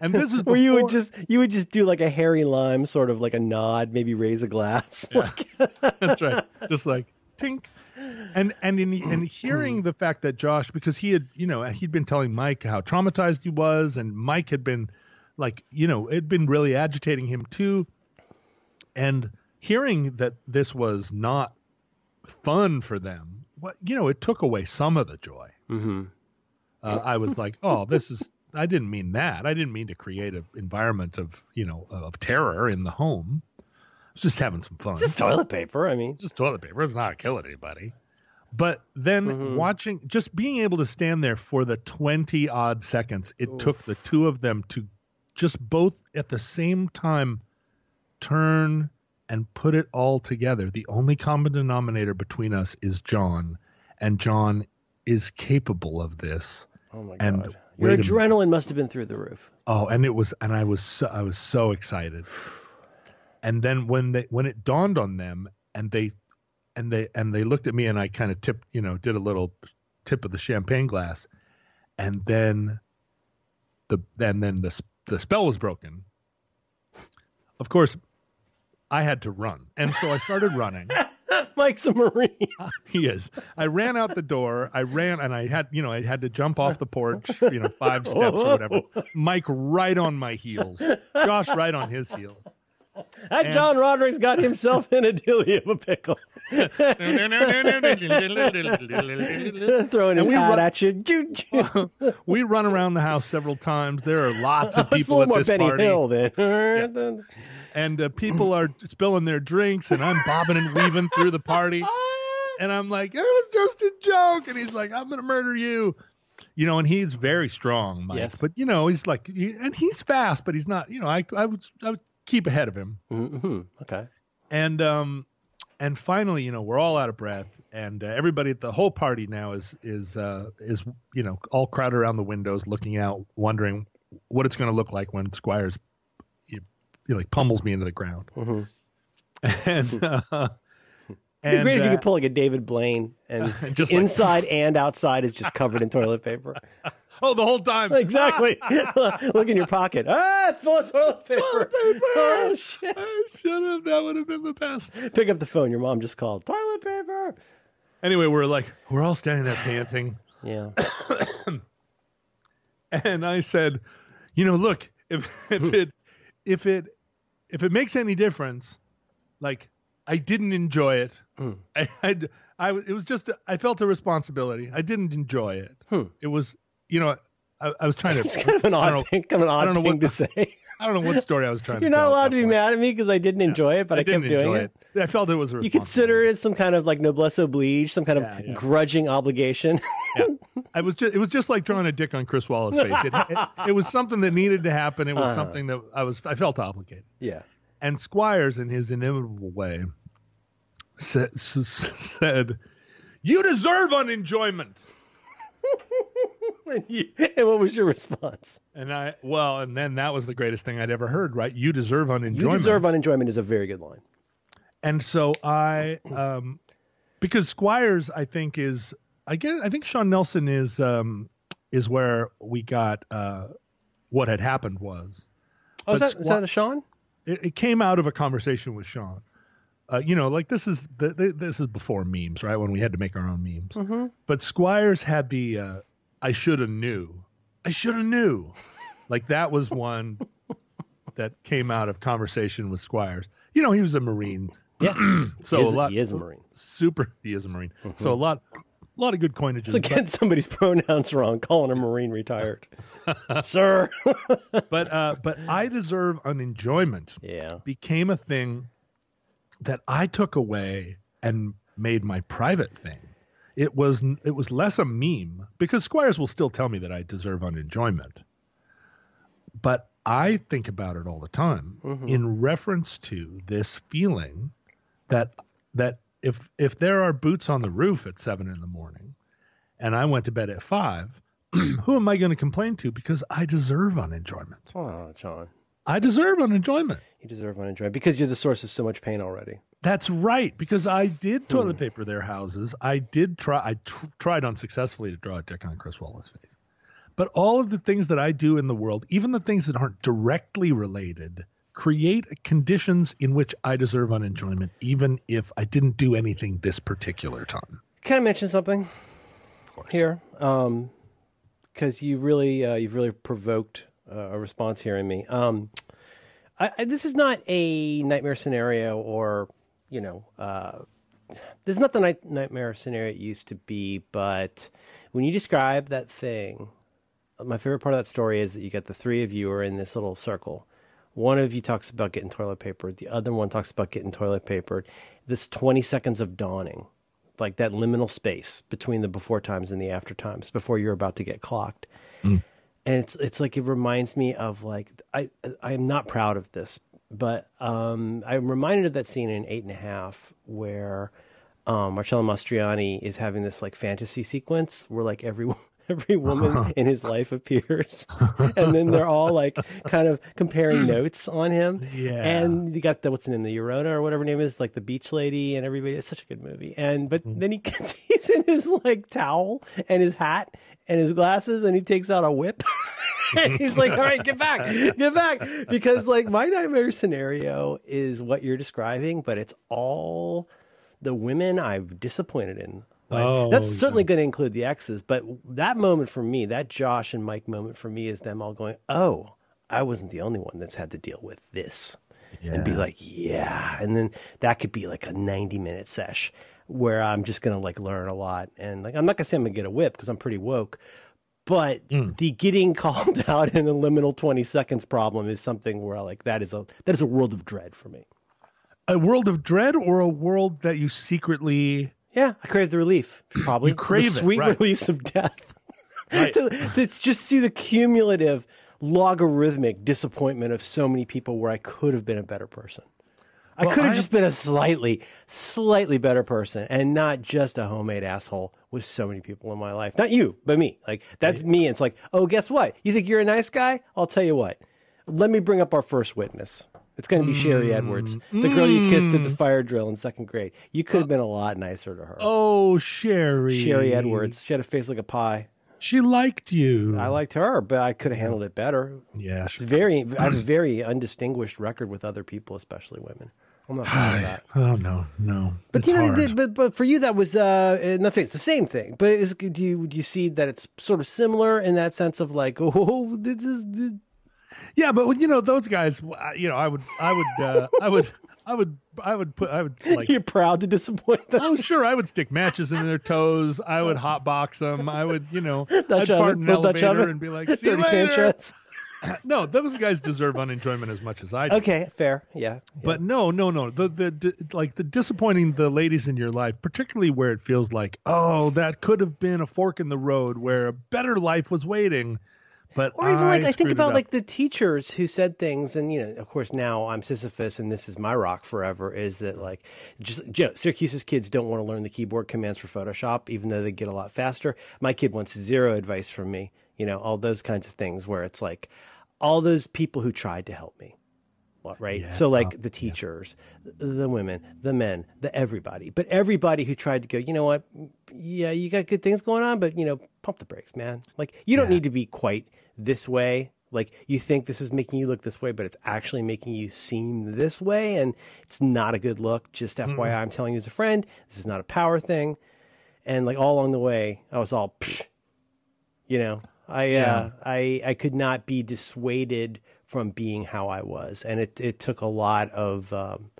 And this is Where you would just you would just do like a Harry Lime sort of like a nod, maybe raise a glass. Like, That's right. Just like tink. And and in and hearing the fact that Josh, because he had, you know, he'd been telling Mike how traumatized he was, and Mike had been like, you know, it had been really agitating him too. And hearing that this was not fun for them, what you know, it took away some of the joy. Mhm. Uh, I was like, oh, this is. I didn't mean that. I didn't mean to create an environment of, you know, of terror in the home. I was just having some fun just toilet paper. I mean, it's just toilet paper. It's not killing anybody. But then watching, just being able to stand there for the 20 odd seconds it took the two of them to just both at the same time turn and put it all together. The only common denominator between us is John, and John is capable of this. oh my And god, your wait minute. adrenaline must have been through the roof. Oh, and it was, and I was, so, I was so excited. And then when they, when it dawned on them, and they, and they, and they looked at me, and I kind of tipped, you know, did a little tip of the champagne glass, and then, the, and then the the spell was broken. Of course, I had to run, and so I started running. Mike's a marine. He is. I ran out the door. I ran and I had, you know, I had to jump off the porch, you know, five steps or whatever. Mike right on my heels. Josh right on his heels. That And- John Roderick's got himself in a dilly of a pickle. Throwing his we hat run- at you. We run around the house several times. There are lots of It's a people little at more this Benny party, Hill then. And uh, people are spilling their drinks, and I'm bobbing and weaving through the party. And I'm like, it was just a joke. And he's like, I'm going to murder you. You know, and he's very strong, Mike. Yes. But, you know, he's like, he- and he's fast, but he's not, you know, I, I, would, I would keep ahead of him. hmm Okay. And, um, and finally, you know, we're all out of breath, and uh, everybody at the whole party now is is uh, is you know all crowded around the windows, looking out, wondering what it's going to look like when Squires, you, you know, like pummels me into the ground. Mhm. And uh, It'd be great if you could pull like a David Blaine and Just like- inside and outside is just covered in toilet paper. oh, the whole time, Exactly. Look in your pocket. Ah, it's full of toilet paper. paper. Oh shit. I should have. That would have been the best. Pick up the phone. Your mom just called. Toilet paper. Anyway, we're like, we're all standing there panting. Yeah. and I said, you know, look, if if it if it if it makes any difference, like I didn't enjoy it. Hmm. I, I I it was just I felt a responsibility. I didn't enjoy it. Hmm. It was you know I, I was trying to It's kind of an I odd don't know, thing. Kind of an odd thing what- to say. I don't know what story I was trying You're to not tell at allowed to be point. mad at me because I didn't enjoy it, but I, didn't kept doing it. it. I felt it was a You consider it some kind of like noblesse oblige, some kind of Yeah, yeah. grudging obligation. yeah. I was just it was just like drawing a dick on Chris Walla's face. It, it, it was something that needed to happen. It was Uh-huh. something that I was I felt obligated. yeah. And Squires, in his inimitable way, said, said "You deserve unenjoyment." And, you- and what was your response? And I, well, and then that was the greatest thing I'd ever heard. Right? You deserve unenjoyment. You deserve unenjoyment is a very good line. and so I, um, because Squires, I think is, I get, I think Sean Nelson is, um, is where we got uh, what had happened was. Oh, is that, is Squa- that a Sean? it, it came out of a conversation with Sean uh, you know, like this is the, the, this is before memes, right? When we had to make our own memes. Mm-hmm. But Squires had the uh, I should have knew. I should have knew. like that was one that came out of conversation with Squires. You know, he was a Marine. Yeah. so he is, a lot he is a Marine. super he is a Marine. So a lot a lot of good coinages. It's like getting somebody's pronouns wrong, calling a Marine retired. Sir. but uh but I deserve an enjoyment yeah. became a thing that I took away and made my private thing. It was it was less a meme because Squires will still tell me that I deserve unenjoyment. But I think about it all the time mm-hmm. in reference to this feeling that that if if there are boots on the roof at seven in the morning and I went to bed at five, who am I going to complain to? Because I deserve unenjoyment. Oh, John. I deserve unenjoyment. You deserve unenjoyment because you're the source of so much pain already. That's right, because I did toilet paper their houses. I did try. I tr- tried unsuccessfully to draw a dick on Chris Walla's face. But all of the things that I do in the world, even the things that aren't directly related, create conditions in which I deserve unenjoyment, even if I didn't do anything this particular time. Can I mention something here? Um, because you really, uh, you've really provoked a response here in me. Um, I, I, this is not a nightmare scenario, or you know, uh, this is not the night, nightmare scenario it used to be. But when you describe that thing, my favorite part of that story is that you got the three of you are in this little circle. One of you talks about getting toilet paper. The other one talks about getting toilet papered. This 20 seconds of dawning, like that liminal space between the before times and the after times before you're about to get clocked. And it's it's like it reminds me of like I I am not proud of this, but um, I'm reminded of that scene in Eight and a Half where um, Marcello Mastroianni is having this like fantasy sequence where like every every woman in his life appears, and then they're all like kind of comparing notes on him. Yeah. and you got the what's the name, the Eurona or whatever name is, like the beach lady and everybody. It's such a good movie. And but then he gets, he's in his like towel and his hat and his glasses, and he takes out a whip. and he's like, "All right, get back, get back," because like my nightmare scenario is what you're describing, but it's all the women I've disappointed in. life. Oh, That's certainly going to include the exes, but that moment for me, that Josh and Mike moment for me, is them all going, "Oh, I wasn't the only one that's had to deal with this," and be like, "Yeah," and then that could be like a 90 minute sesh where I'm just going to like learn a lot, and like I'm not going to say I'm going to get a whip because I'm pretty woke. But hmm. the getting called out in the liminal 20 seconds problem is something where like that is a that is a world of dread for me. A world of dread or a world that you secretly Yeah, I crave the relief. Probably You crave the it, sweet right. release of death. Right. to, to just see the cumulative, logarithmic disappointment of so many people where I could have been a better person. I could have just been a slightly, slightly better person and not just a homemade asshole with so many people in my life. Not you, but me. Like, that's me. It's like, oh, guess what? You think you're a nice guy? I'll tell you what. Let me bring up our first witness. It's going to be Sherry Mm. Edwards, the girl you kissed at the fire drill in second grade. You could have been a lot nicer to her. Oh, Sherry. Sherry Edwards. She had a face like a pie. She liked you. I liked her, but I could have handled it better. yeah. She, very, I have a very undistinguished record with other people, especially women. I'm not proud of that. oh no, no. But It's you know, hard. the- but but for you that was uh, not saying it's the same thing, but is, do you do you see that it's sort of similar in that sense of like, oh, this is Yeah, but you know those guys. You know, I would, I would, uh, I would, I would, I would put, I would like. you're proud to disappoint them. Oh sure, I would stick matches in their toes. I would hotbox them. I would, you know, Dutch I'd fart oven, in an little Dutch elevator and be like, "See you later." Sanchez. No, those guys deserve unenjoyment as much as I do. Okay, fair, yeah. But no, no, no. The, the the like the disappointing the ladies in your life, particularly where it feels like, oh, that could have been a fork in the road where a better life was waiting. But or even like I think about like the teachers who said things, and you know, of course, now I'm Sisyphus, and this is my rock forever. Is that like just you know, Syracuse's kids don't want to learn the keyboard commands for Photoshop, even though they get a lot faster. My kid wants zero advice from me. You know, all those kinds of things where it's like all those people who tried to help me. Right? Yeah, so like the teachers, the women, the men, the everybody, but everybody who tried to go, you know what? Yeah, you got good things going on, but you know, pump the brakes, man. Like you don't need to be quite this way Like you think this is making you look this way, but it's actually making you seem this way, and it's not a good look. Just FYI, I'm telling you as a friend, this is not a power thing. And like all along the way, I was all, Psh. you know, I Yeah. uh, I I could not be dissuaded from being how I was, and it it took a lot of. Um,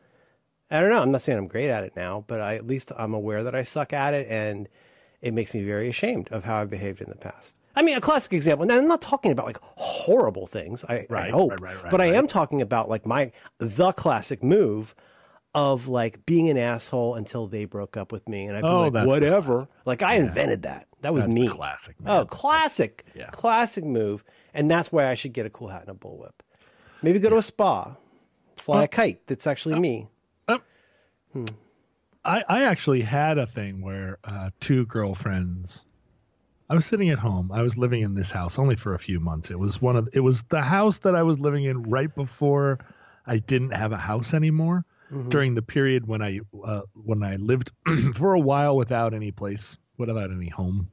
I don't know. I'm not saying I'm great at it now, but I, at least I'm aware that I suck at it, and it makes me very ashamed of how I've behaved in the past. I mean, a classic example. Now, I'm not talking about like horrible things. I, I Right, hope, right, right, right, but I am talking about like my the classic move of like being an asshole until they broke up with me, and I'd be Oh, like, whatever. Like I invented that. That was That's me. classic, man. Oh, classic, Yeah. classic move, and that's why I should get a cool hat and a bullwhip. Maybe go to a spa, fly a kite. That's actually me. I, I actually had a thing where uh, two girlfriends. I was sitting at home. I was living in this house only for a few months. It was one of it was the house that I was living in right before I didn't have a house anymore. During the period when I uh, when I lived for a while without any place, without any home.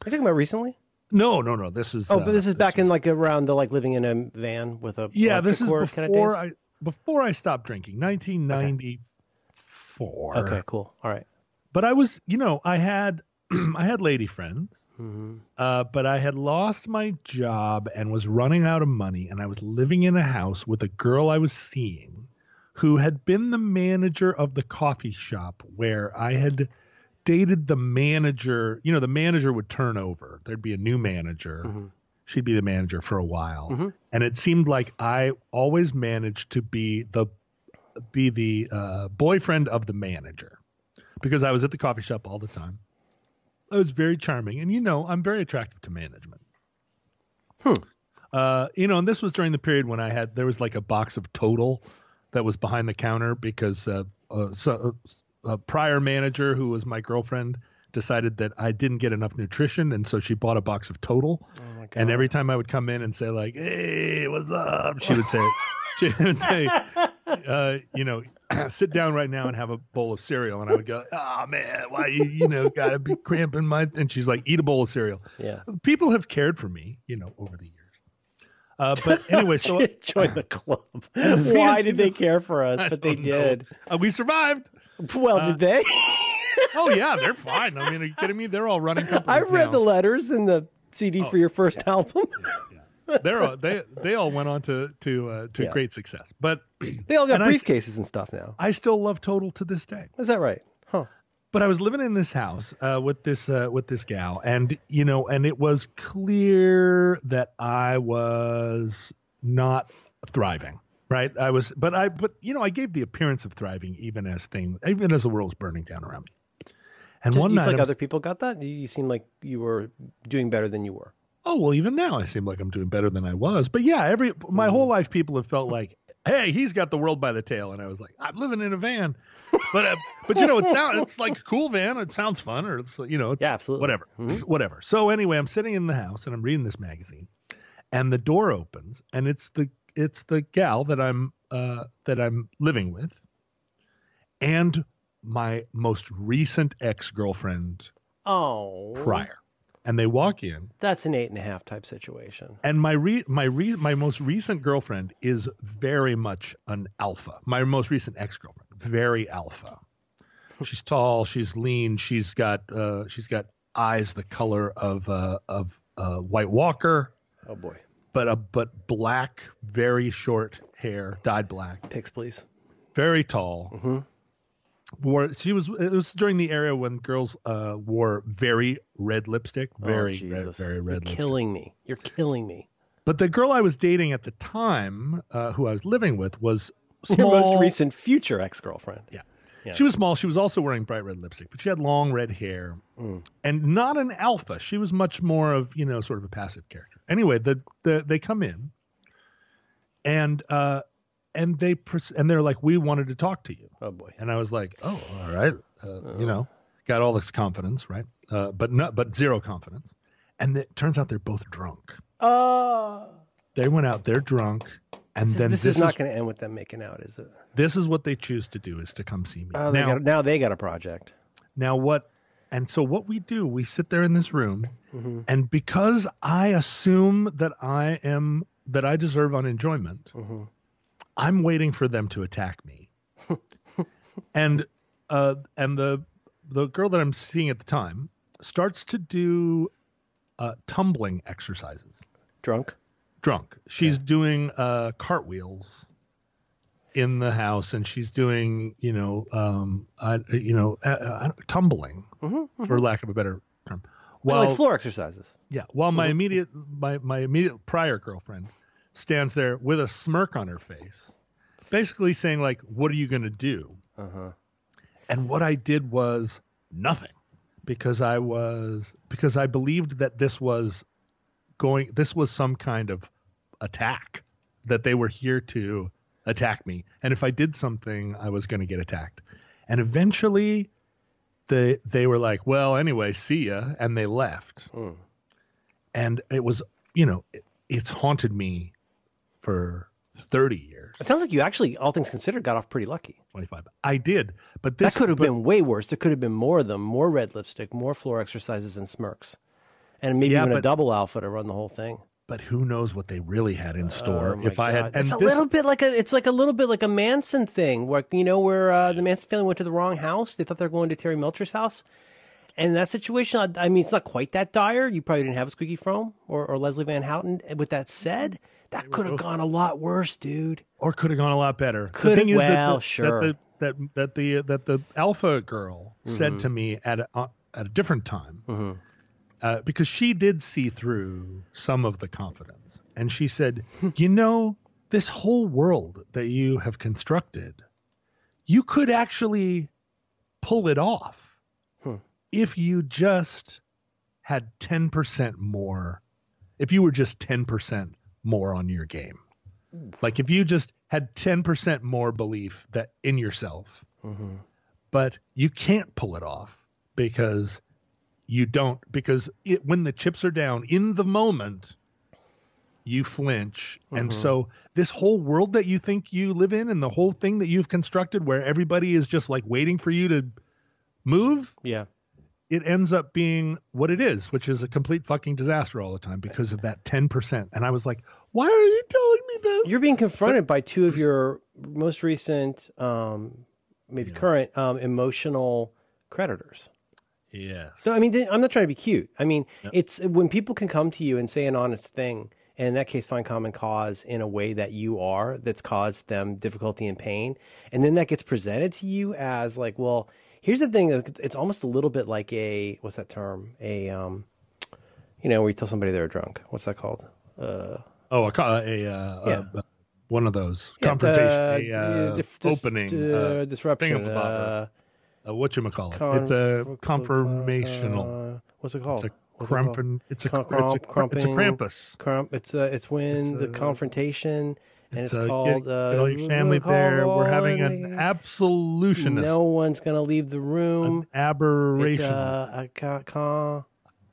Are you talking about recently? No, no, no. This is Oh, uh, but this is back in like around the like living in a van with a yeah. This is before kind of. I before I stopped drinking, 1994. Okay, cool. All right. but I was, you know, I had I had lady friends, Mm-hmm. uh, but I had lost my job and was running out of money, and I was living in a house with a girl I was seeing, who had been the manager of the coffee shop where I had dated the manager. You know, the manager would turn over. There'd be a new manager. She'd be the manager for a while, and it seemed like I always managed to be the be the uh, boyfriend of the manager because I was at the coffee shop all the time. I was very charming, and you know, I'm very attractive to management. Uh, you know, and this was during the period when I had there was like a box of Total that was behind the counter because uh, uh, so, uh, a prior manager who was my girlfriend decided that I didn't get enough nutrition, and so she bought a box of Total. Oh my god. And every time I would come in and say like, "Hey, what's up?" she would say, she would say, uh, "You know, sit down right now and have a bowl of cereal." And I would go, "Oh man, why you you know got to be cramping my?" And she's like, "Eat a bowl of cereal." yeah. People have cared for me, you know, over the years. Uh, but anyway, so join the club. Why did they care for us? But they did. uh, we survived. Well, did they? Oh yeah, they're fine. I mean, are you kidding me? They're all running companies. I read now. the letters in the CD Oh, for your first album. They're all, they they all went on to to uh, to Yeah. great success. But they all got And I- briefcases and stuff now. I still love Total to this day. Is that right? But I was living in this house uh, with this uh, with this gal, and you know, and it was clear that I was not thriving. Right, I was, but I, but you know, I gave the appearance of thriving, even as things, even as the world was burning down around me. And Did one you night, feel like was- other people got that? You, you seem like you were doing better than you were. oh well, even now I seem like I'm doing better than I was. But yeah, every my whole life, people have felt like, hey, he's got the world by the tail, and I was like, I'm living in a van, but uh, but you know, it sounds it's like a cool van. It sounds fun, or it's you know, it's Yeah, absolutely. whatever, whatever. So anyway, I'm sitting in the house and I'm reading this magazine, and the door opens, and it's the it's the gal that I'm uh, that I'm living with, and my most recent ex girlfriend Oh, prior, and they walk in, That's an eight and a half type situation. and my re- my re- my most recent girlfriend is very much an alpha. My most recent ex girlfriend, very alpha. She's tall. She's lean. She's got uh, she's got eyes the color of uh, of uh, White Walker, Oh boy, but a but black, very short hair, dyed black, picks please. very tall. Wore she was it was during the era when girls uh, wore very red lipstick, very oh, red, very You're red lipstick. killing me. You're killing me. But the girl I was dating at the time, uh, who I was living with, was Your most recent future ex girlfriend. Yeah. Yeah. She was small. She was also wearing bright red lipstick, but she had long red hair Mm. and not an alpha. She was much more of, you know, sort of a passive character. Anyway, the, the they come in and uh and they pres- and they're like we wanted to talk to you. Oh boy. And I was like, "Oh, all right." Uh, you know, got all this confidence, right? Uh, but not but zero confidence. And it turns out they're both drunk. Oh. They went out, they're drunk, and then This, this, is not going to end with them making out, is it? this is what they choose to do is to come see me. Oh, they now, got, now they got a project. now what And so what we do, we sit there in this room, and because I assume that I am that I deserve unenjoyment, I'm waiting for them to attack me. and uh, and the the girl that I'm seeing at the time starts to do uh, tumbling exercises. Drunk. Drunk. She's doing uh, cartwheels in the house, and she's doing you know um, uh, you know uh, uh, tumbling, for lack of a better term. Well, While like floor exercises. yeah, while my immediate my my immediate prior girlfriend stands there with a smirk on her face, basically saying like, "What are you going to do?" Uh-huh. And what I did was nothing, because I was because I believed that this was going this was some kind of attack that they were here to attack me, and if I did something, I was going to get attacked. And eventually, they they were like, "Well, anyway, see ya," and they left Hmm. and it was you know it, it's haunted me for 30 years It sounds like you actually, all things considered, got off pretty lucky. 25 i did but this that could have but- been way worse. There could have been more of them, more red lipstick, more floor exercises and smirks, and maybe Yeah, even a double alpha to run the whole thing. but who knows what they really had in store Oh if i God. had and it's a this, little bit like a it's like a little bit like a Manson thing where you know where uh, the Manson family went to the wrong house. They thought they were going to Terry Melcher's house. And in that situation, I, I mean, it's not quite that dire. You probably didn't have a Squeaky Fromme or, or Leslie Van Houten. With that said, that could have gone a lot worse, dude. or could have gone a lot better Could the thing have- is that well, the, sure. that the that, that the that the alpha girl Mm-hmm. said to me at a, uh, at a different time uh, because she did see through some of the confidence and she said you know this whole world that you have constructed you could actually pull it off if you just had 10% more if you were just 10% more on your game. Like if you just had 10% more belief that in yourself mm-hmm. but you can't pull it off because you don't because it, when the chips are down in the moment you flinch. And mm-hmm. so this whole world that you think you live in and the whole thing that you've constructed where everybody is just like waiting for you to move Yeah. it ends up being what it is which is a complete fucking disaster all the time because of that 10% and i was like why are you telling me this You're being confronted by two of your most recent, um, maybe current, um, emotional creditors. Yeah. So I mean, I'm not trying to be cute. I mean, it's when people can come to you and say an honest thing, and in that case, find common cause in a way that you are that's caused them difficulty and pain, and then that gets presented to you as like, well, here's the thing. It's almost a little bit like a what's that term? A um, you know, where you tell somebody they're drunk. What's that called? Uh, Oh, a, co- a, uh, uh, one of those yeah, confrontation, the- uh, dif- opening, uh, disruption. what you call it? conf- it's a confirmational. Uh, what's it called? it's a crumpin. It's a Crum- it's a crump- it's a. Krampus. Crump. It's uh, it's when It's the confrontation, and it's, uh, get- called. get uh, all your family there. We're having an they- absolutionist, No one's gonna leave the room. an It's aberration, uh, a ca-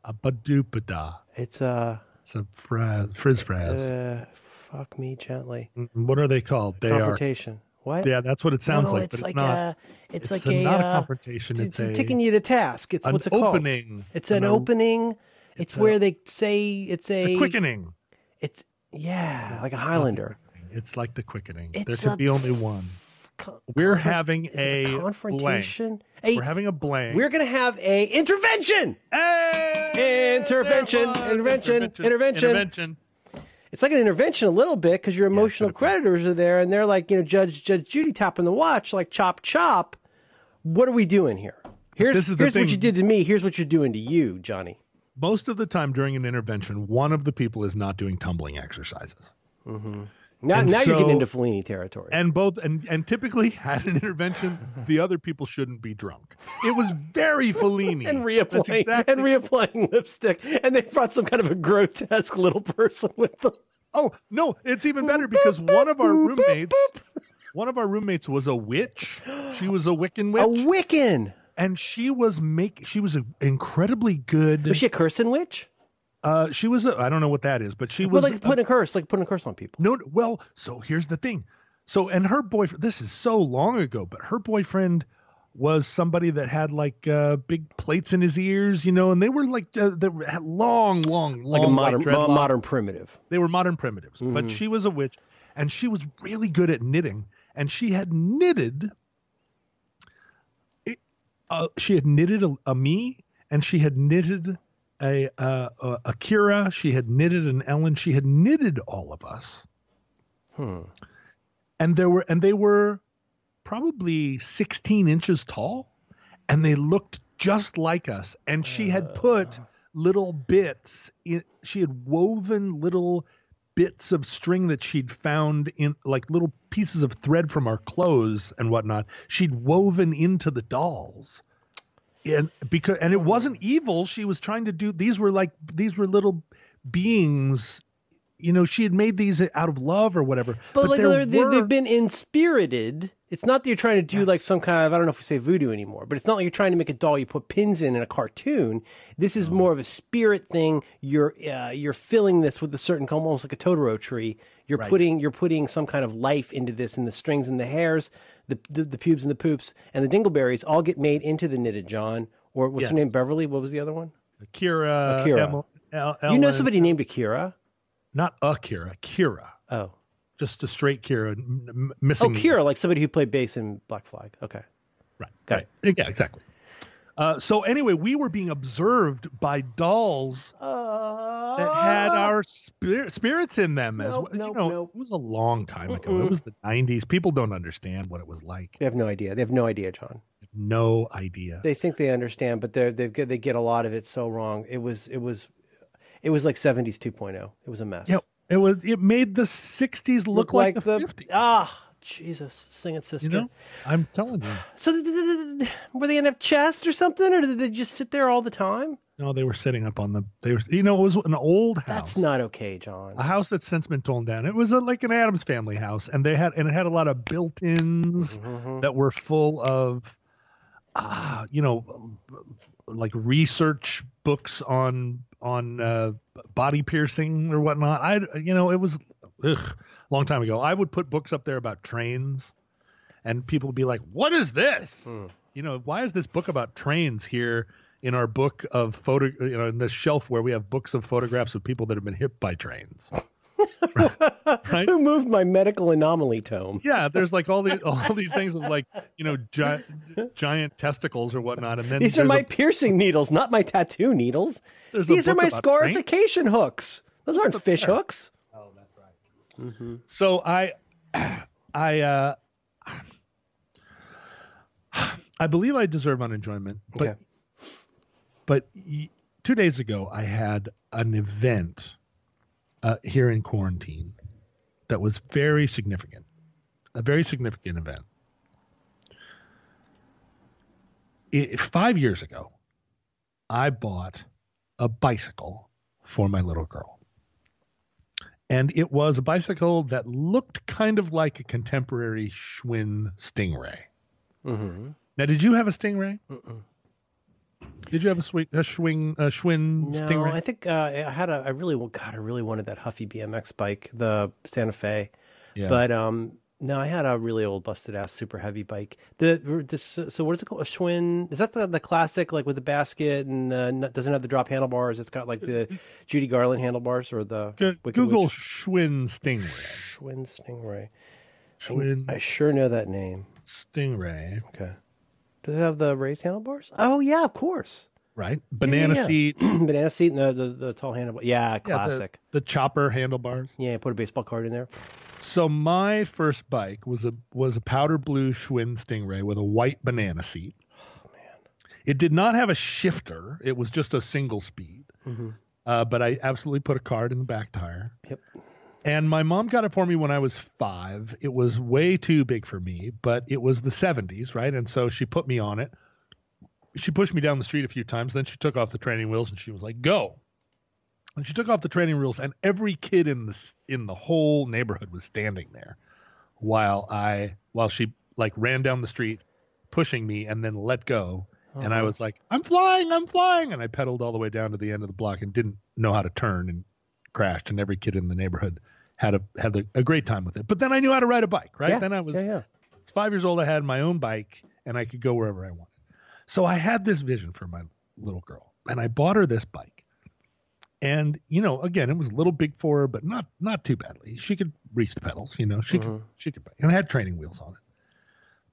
a badupada. It's uh, It's a fraz, frizz fraz. uh, fuck me gently. what are they called? They are. Confrontation. What? Yeah, that's what it no, sounds no, like. it's but like it's not. a, it's, it's like a- a, not a uh, confrontation, it's a- taking you to task. It's an what's it called? opening. It's an An- opening. It's, a- where they say it's a, It's a quickening. It's yeah, like a Highlander. It's like the quickening. there It's could be only one. Co- We're having a confrontation. Hey, We're having a blank. we're gonna have a intervention. Hey! Intervention, There it was. intervention, intervention. intervention. It's like an intervention a little bit because your emotional creditors are there, and they're like, you know, Judge Judge Judy tapping the watch, like chop chop. What are we doing here? Here's here's what you did to me. Here's what you're doing to you, Johnny. Most of the time during an intervention, one of the people is not doing tumbling exercises. Mm-hmm. Now, And now you're getting into Fellini territory. And both and, and typically had an intervention, the other people shouldn't be drunk. It was very Fellini. and reapplying exactly- and reapplying lipstick, and they brought some kind of a grotesque little person with them. Oh no, it's even better because one of our roommates, one of our roommates was a witch. She was a Wiccan witch, A Wiccan. and she was make she was a incredibly good. Was she a cursing witch? Uh, she was a, I don't know what that is, but she Well, was like putting a curse, like putting a curse on people. No, well, so here's the thing. So, and her boyfriend, this is so long ago, but her boyfriend was somebody that had like uh, big plates in his ears, you know, and they were like uh, they had long, long, long, like a modern dreadlocks. modern primitive. They were modern primitives, but she was a witch, and she was really good at knitting, and she had knitted. it- Uh, she had knitted a, a me, and she had knitted a, uh, a a Kira. She had knitted an Ellen. She had knitted all of us, Hmm. and there were and they were probably 16 inches tall, and they looked just like us. And she had put little bits. In, she had woven little bits of string that she'd found in like little pieces of thread from our clothes and whatnot. She'd woven into the dolls. And because and it wasn't evil, she was trying to do these were like these were little beings you know, she had made these out of love or whatever. But, like they're, they were- they've been inspirited. It's not that you're trying to do like some kind of I don't know if we say voodoo anymore, but it's not like you're trying to make a doll you put pins in in a cartoon. This is more of a spirit thing. You're uh, you're filling this with a certain almost like a Totoro tree. You're Right. putting you're putting some kind of life into this, and the strings and the hairs, the the, the pubes and the poops, and the dingleberries all get made into the knitted John. Or what's Yes. her name? Beverly. What was the other one? Akira. Uh, Akira. Emil- El- You know somebody named Akira? Not Akira, Kira. Oh, Just a straight Kira, m- m- oh, missing. Kira, like somebody who played bass in Black Flag. Okay. Right. Got right. Yeah, exactly. Uh, so anyway, we were being observed by dolls that had our spirit, spirits in them as Nope, well. nope, you know, nope. it was a long time ago. It was the '90s. People don't understand what it was like. They have no idea. They have no idea, John. No idea. They think they understand, but they get they get a lot of it so wrong. It was it was it was like seventies 2.0. It was a mess. Yeah, it was. It made the '60s look, like, the, '50s. ah Jesus singing sister. You know, I'm telling you. So were they in a chest or something, or did they just sit there all the time? No, they were sitting up on the. They were. You know, it was an old house. That's not okay, John. a house that's since been torn down. It was a, like an Addams family house, and they had and it had a lot of built-ins Mm-hmm. that were full of, ah, you know, like research books on on uh, body piercing or whatnot. I, you know, it was ugh, long time ago. I would put books up there about trains, and people would be like, "What is this? Hmm. You know, why is this book about trains here?" In our book of photo, you know, in this shelf where we have books of photographs of people that have been hit by trains. right? Who moved my medical anomaly tome? Yeah, there's like all these all these things of like you know giant giant testicles or whatnot, and then These are my a- piercing needles, not my tattoo needles. These are my scarification hooks. Those aren't fish hooks. So I, I, uh, I believe I deserve unenjoyment, but Okay. but two days ago I had an event uh, here in quarantine that was very significant, a very significant event. I five years ago, I bought a bicycle for my little girl. And it was a bicycle that looked kind of like a contemporary Schwinn Stingray. Mm-hmm. Now, did you have a Stingray? Did you have a, sweet, a Schwinn, a Schwinn No, Stingray? I think uh, I had a. I really, God, I really wanted that Huffy BMX bike, the Santa Fe. Yeah. But um, no, I had a really old, busted ass, super heavy bike. The this, so what is it called? A Schwinn? Is that the, the classic, like with the basket and uh, doesn't have the drop handlebars? It's got like the Judy Garland handlebars or the Wicked Google Witch? Schwinn Stingray. Schwinn Stingray. Schwinn I sure know that name. Stingray. Okay. Does it have the raised handlebars? Oh yeah, of course. Right? Banana Yeah, yeah. seat. Banana seat and the, the, the tall handlebar. Yeah, Yeah, the- classic. the, chopper handlebars. Yeah, put a baseball card in there. So my first bike was a was a powder blue Schwinn Stingray with a white banana seat. Oh man! It did not have a shifter. It was just a single speed. Mm-hmm. Uh, but I absolutely put a card in the back tire. Yep. And my mom got it for me when I was five. It was way too big for me, but it was the 70s, right? And so she put me on it. She pushed me down the street a few times. Then she took off the training wheels and she was like, "Go." And she took off the training wheels, and every kid in the in the whole neighborhood was standing there, while I while she like ran down the street, pushing me, and then let go. And I uh-huh. was like, "I'm flying, I'm flying!" And I pedaled all the way down to the end of the block and didn't know how to turn and crashed. And every kid in the neighborhood had a had a, a great time with it. But then I knew how to ride a bike, right? Yeah, Then I was yeah, yeah. five years old. I had my own bike, and I could go wherever I wanted. So I had this vision for my little girl, and I bought her this bike. And you know, again, it was a little big for her, but not not too badly. She could reach the pedals, you know. She could mm-hmm. she could bike, and it had training wheels on it.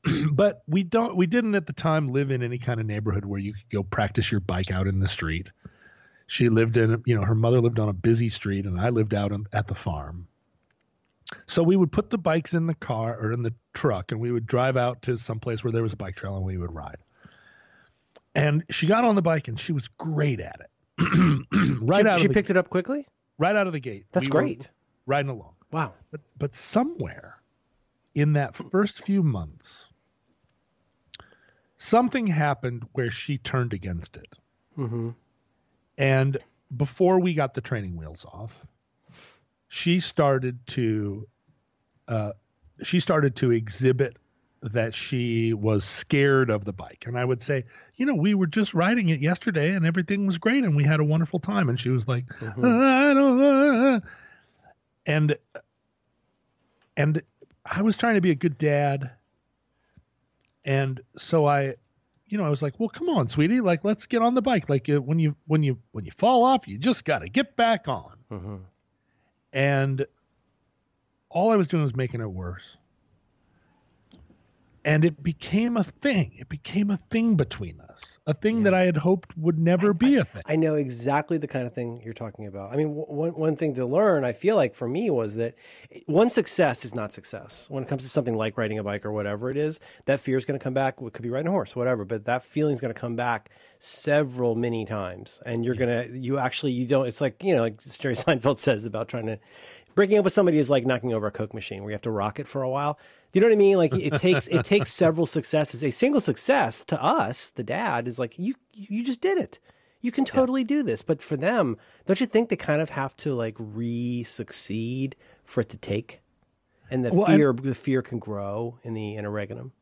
but we don't we didn't at the time live in any kind of neighborhood where you could go practice your bike out in the street. She lived in you know her mother lived on a busy street, and I lived out on, at the farm. So we would put the bikes in the car or in the truck, and we would drive out to some place where there was a bike trail, and we would ride. And she got on the bike, and she was great at it. right she, out she of the, picked it up quickly. right out of the gate. That's we great. riding along. Wow. But but somewhere in that first few months, something happened where she turned against it. Mm-hmm. And before we got the training wheels off, she started to uh, she started to exhibit that she was scared of the bike. And I would say, you know, we were just riding it yesterday and everything was great and we had a wonderful time. And she was like, I don't know. And and I was trying to be a good dad. And so I you know, I was like, "Well, come on, sweetie, like let's get on the bike. Like uh, when you when you when you fall off, you just got to get back on." Mm-hmm. And all I was doing was making it worse. And it became a thing. It became a thing between us, a thing that I had hoped would never be a thing. I know exactly the kind of thing you're talking about. I mean, w- one one thing to learn, I feel like for me was that one success is not success when it comes to something like riding a bike or whatever it is. That fear is going to come back. It could be riding a horse, whatever, but that feeling is going to come back several many times, and you're gonna you actually you don't. It's like you know, like Jerry Seinfeld says about trying to breaking up with somebody is like knocking over a coke machine where you have to rock it for a while. Do you know what I mean? Like it takes it takes several successes. A single success to us, the dad, is like you you just did it. You can totally do this. But for them, don't you think they kind of have to like re succeed for it to take? And the Well, fear the fear can grow in the interregnum.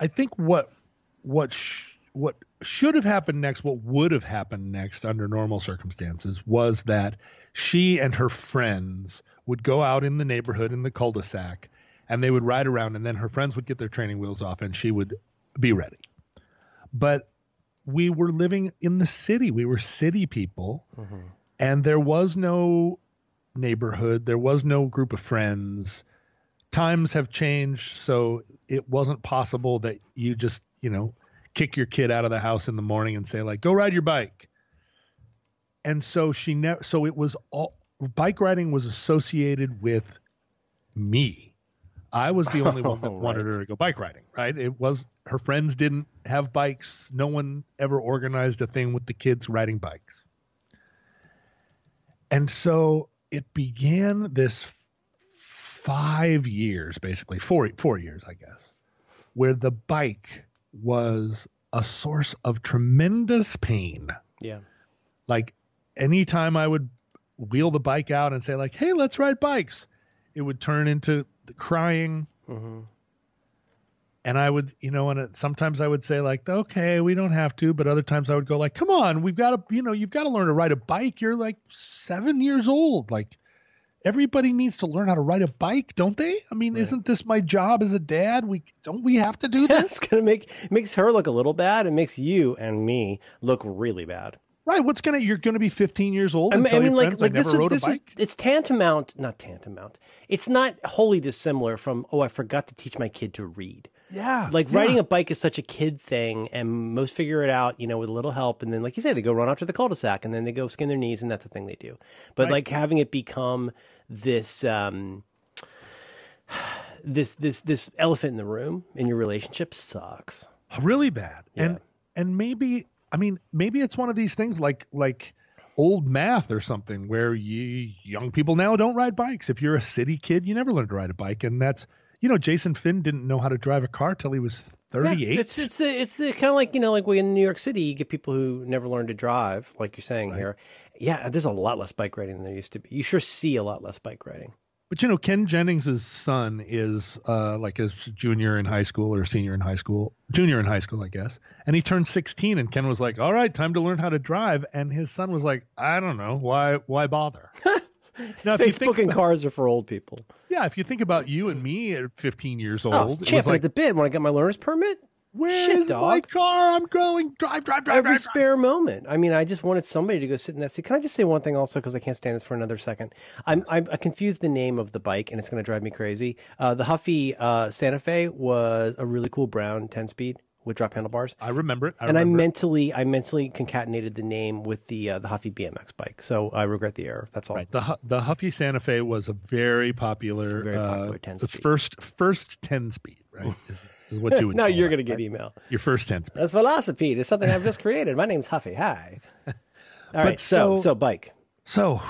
I think what what sh- what should have happened next, what would have happened next under normal circumstances, was that she and her friends would go out in the neighborhood in the cul-de-sac, and they would ride around, and then her friends would get their training wheels off, and she would be ready. But we were living in the city; we were city people, mm-hmm. and there was no neighborhood, there was no group of friends. Times have changed so it wasn't possible that you just you know kick your kid out of the house in the morning and say like go ride your bike and so she never so it was all bike riding was associated with me. I was the only one that wanted her to go bike riding right? It was her friends didn't have bikes. No one ever organized a thing with the kids riding bikes. And so it began this five years, basically four four years, I guess, where the bike was a source of tremendous pain. Yeah. Like anytime I would wheel the bike out and say like, "Hey, let's ride bikes," it would turn into crying. hmm And I would, you know, and it, sometimes I would say like, "Okay, we don't have to," but other times I would go like, "Come on, we've got to, you know, you've got to learn to ride a bike. You're like seven years old, like." Everybody needs to learn how to ride a bike, don't they? I mean, isn't this my job as a dad? We don't we have to do That's it's gonna make makes her look a little bad. It makes you and me look really bad. Right? What's gonna? You're gonna be 15 years old I and mean, I mean like, friends like I this, is, rode a this is it's tantamount, not tantamount. It's not wholly dissimilar from oh, I forgot to teach my kid to read. yeah, Like yeah. riding a bike is such a kid thing, and most figure it out, you know, with a little help. And then, like you say, they go run out to the cul-de-sac, and then they go skin their knees, and that's the thing they do. But Right. like having it become this, um, this, this, this elephant in the room in your relationship sucks. really bad and and maybe i mean maybe it's one of these things like like old math or something where you young people now don't ride bikes if you're a city kid you never learn to ride a bike and that's you know jason finn didn't know how to drive a car till he was 38 Yeah, it's it's the it's the kind of like you know like we in New York City you get people who never learn to drive like you're saying here. Yeah, there's a lot less bike riding than there used to be. You sure see a lot less bike riding. But you know ken jennings's son is uh like a junior in high school or senior in high school junior in high school i guess and he turned 16 and ken was like all right time to learn how to drive and his son was like i don't know why why bother now, if you think Facebook and cars are for old people. Yeah, if you think about you and me at 15 years old, Oh, it was champing like at the bit when I got my learner's permit. Where Shit, is my car? I'm going. Drive, drive, drive, Every drive. drive. spare moment. I mean, I just wanted somebody to go sit in that seat. Can I just say one thing also, because I can't stand this for another second? I'm, I'm I confused the name of the bike, and it's going to drive me crazy. Uh, the Huffy uh, Santa Fe was a really cool brown 10 speed with drop handlebars. I remember it. I and I remember it. mentally, I mentally concatenated the name with the uh, the Huffy BMX bike, so I regret the error. That's all. Right. The the Huffy Santa Fe was a very popular, Very popular uh, 10 the speed. first first ten speed, right? Is, what you would. now you're going to get right? email. your first ten speed. That's Velocipede. It's something I've just created. My name's Huffy. Hi. All right. So, so- so bike. So,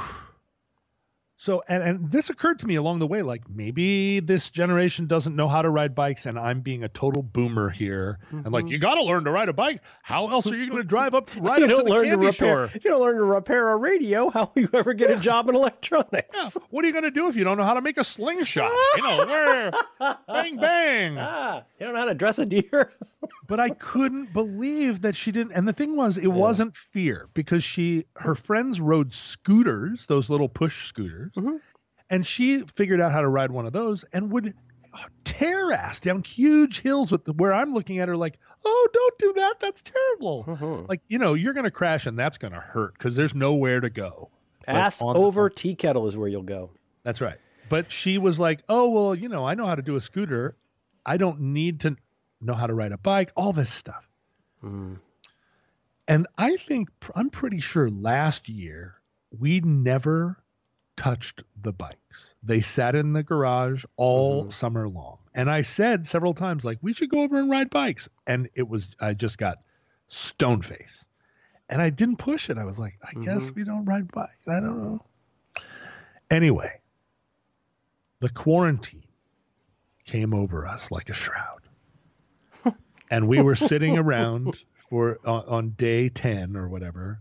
so, and, and this occurred to me along the way, like maybe this generation doesn't know how to ride bikes, and I'm being a total boomer here. I'm like, you got to learn to ride a bike. How else are you going to drive up, ride you up to don't the learn to repair. shore? If you don't learn to repair a radio, how will you ever get a job in electronics? What are you going to do if you don't know how to make a slingshot? You know, where bang bang. Ah, you don't know how to dress a deer. but I couldn't believe that she didn't. And the thing was, it wasn't fear because she, her friends rode scooters, those little push scooters, Mm-hmm. and she figured out how to ride one of those and would tear ass down huge hills with the, where I'm looking at her like, oh, don't do that. That's terrible. Uh-huh. Like, you know, you're going to crash and that's going to hurt because there's nowhere to go. Ass on- over tea kettle is where you'll go. That's right. But she was like, "Oh well, you know, I know how to do a scooter. I don't need to know how to ride a bike. All this stuff." Mm. And I think I'm pretty sure last year we never touched the bikes. They sat in the garage all mm-hmm. summer long. And I said several times, like, we should go over and ride bikes. And it was, I just got stone face. And I didn't push it. I was like, I mm-hmm. guess we don't ride bikes. I don't know. Anyway, the quarantine came over us like a shroud. and we were sitting around for on, on day 10 or whatever.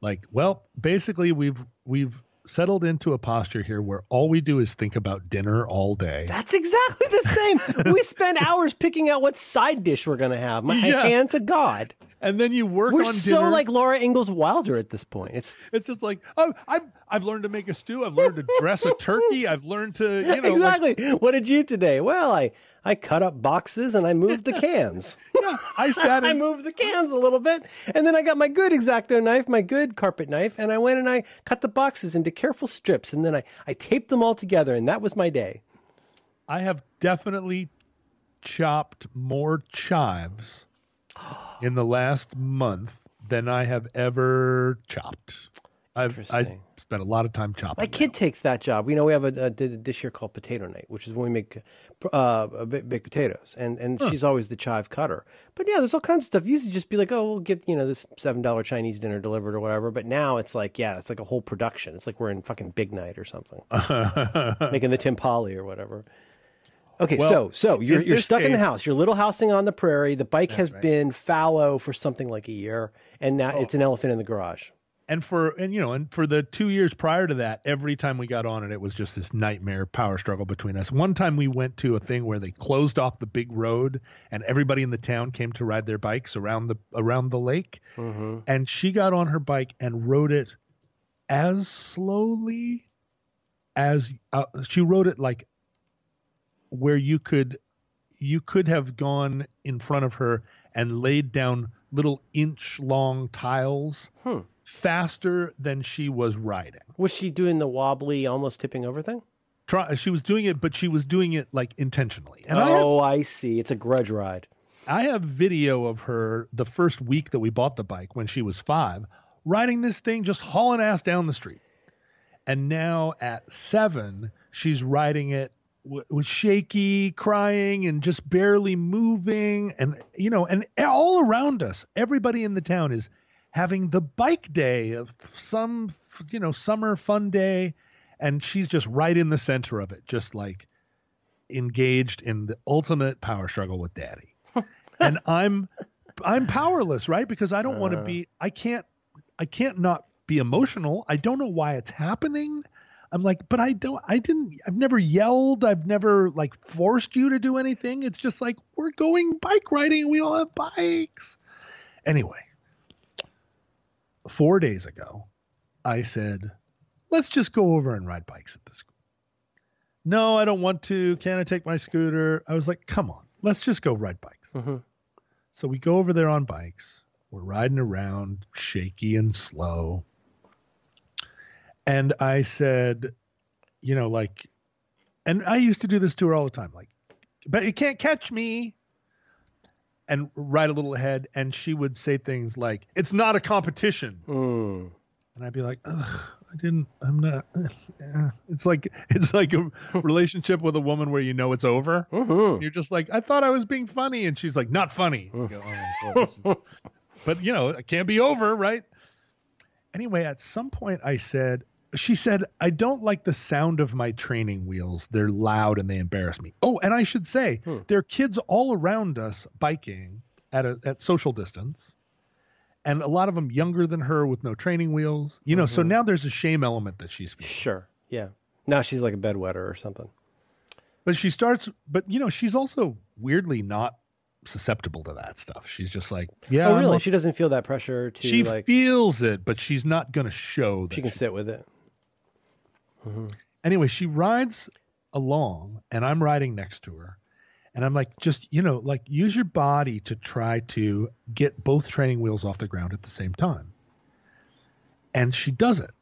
Like, well, basically we've we've settled into a posture here where all we do is think about dinner all day. That's exactly the same. we spend hours picking out what side dish we're going to have. My Yeah. hand to God. And then you work. We're so dinner. like Laura Ingalls Wilder at this point. It's it's just like, oh, I've I've learned to make a stew. I've learned to dress a turkey. I've learned to, you know, like, exactly. what did you today? Well, I I cut up boxes and I moved the cans. yeah, I sat I moved the cans a little bit, and then I got my good X-Acto knife, my good carpet knife, and I went and I cut the boxes into careful strips, and then I, I taped them all together, and that was my day. I have definitely chopped more chives in the last month than I have ever chopped. I've I Interesting. Spent a lot of time chopping. My kid takes that job. You know, we have a, a, a dish here called Potato Night, which is when we make uh, baked potatoes, and and she's always the chive cutter. But yeah, there's all kinds of stuff. You used to just be like, oh, we'll get you know this seven dollar Chinese dinner delivered or whatever. But now it's like, yeah, it's like a whole production. It's like we're in fucking Big Night or something, making the timpali or whatever. Okay, Well, so so you're you're stuck in the house. You're little housing on the prairie. The bike has been fallow for something like a year, and now it's an elephant in the garage. And for and you know and for the two years prior to that every time we got on it it was just this nightmare power struggle between us. One time we went to a thing where they closed off the big road and everybody in the town came to ride their bikes around the around the lake. And she got on her bike and rode it as slowly as uh, she rode it like where you could you could have gone in front of her and laid down little inch long tiles Hmm. Faster than she was riding. Was she doing the wobbly, almost tipping over thing? Try, she was doing it, but she was doing it like intentionally. And I, have, oh, I see. It's a grudge ride. I have video of her the first week that we bought the bike when she was five, riding this thing, just hauling ass down the street. And now at seven, she's riding it w- with shaky, crying, and just barely moving. And, you know, and all around us, everybody in the town is having the bike day of some, you know, summer fun day. And she's just right in the center of it, just like engaged in the ultimate power struggle with daddy. and I'm I'm powerless, right? Because I don't want to uh. be I can't I can't not be emotional. I don't know why it's happening. I'm like, but I don't I didn't I've never yelled, I've never like forced you to do anything. It's just like we're going bike riding, we all have bikes. Anyway, 4 days ago, I said, "Let's just go over and ride bikes at the school." No, I don't want to. Can I take my scooter? I was like, "Come on. Let's just go ride bikes." Mhm. So we go over there on bikes. We're riding around, shaky and slow. And I said, you know, like, and I used to do this to her all the time, like, but you can't catch me. And ride a little ahead, and she would say things like, "It's not a competition," Mm. and I'd be like, Ugh, "I didn't. I'm not." yeah." It's like it's like a relationship with a woman where you know it's over. hmm You're just like, I thought I was being funny, and she's like, not funny. You go, "Oh, boy, is-" but you know, it can't be over, right? Anyway, at some point, I said, she said, I don't like the sound of my training wheels. They're loud and they embarrass me. Oh, and I should say, Hmm. there are kids all around us biking at a at social distance. And a lot of them younger than her with no training wheels, you know. So Mhm. now there's a shame element that she's feeling. Sure. Yeah. Now she's like a bedwetter or something. But she starts, but you know, she's also weirdly not susceptible to that stuff. She's just like, yeah, oh, really? She doesn't feel that pressure to she like. feels it, but she's not going to show that. she can she- sit with it. Hmm Anyway, she rides along, and I'm riding next to her, and I'm like, just you know, like use your body to try to get both training wheels off the ground at the same time. And she does it,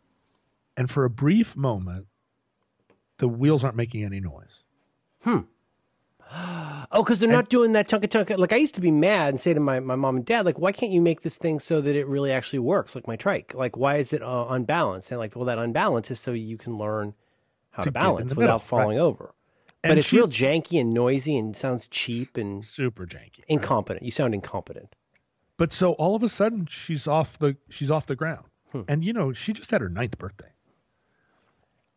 and for a brief moment, the wheels aren't making any noise. Oh, because they're not doing that chunka chunka. Like I used to be mad and say to my, my mom and dad, like, why can't you make this thing so that it really actually works, like my trike? Like, why is it uh, unbalanced? And like, well, that unbalance is so you can learn how To to, balance the without middle, falling over. And but it's real janky and noisy and sounds cheap and super janky. right? incompetent. You sound incompetent. But so all of a sudden she's off the she's off the ground. Hmm. And you know, she just had her ninth birthday.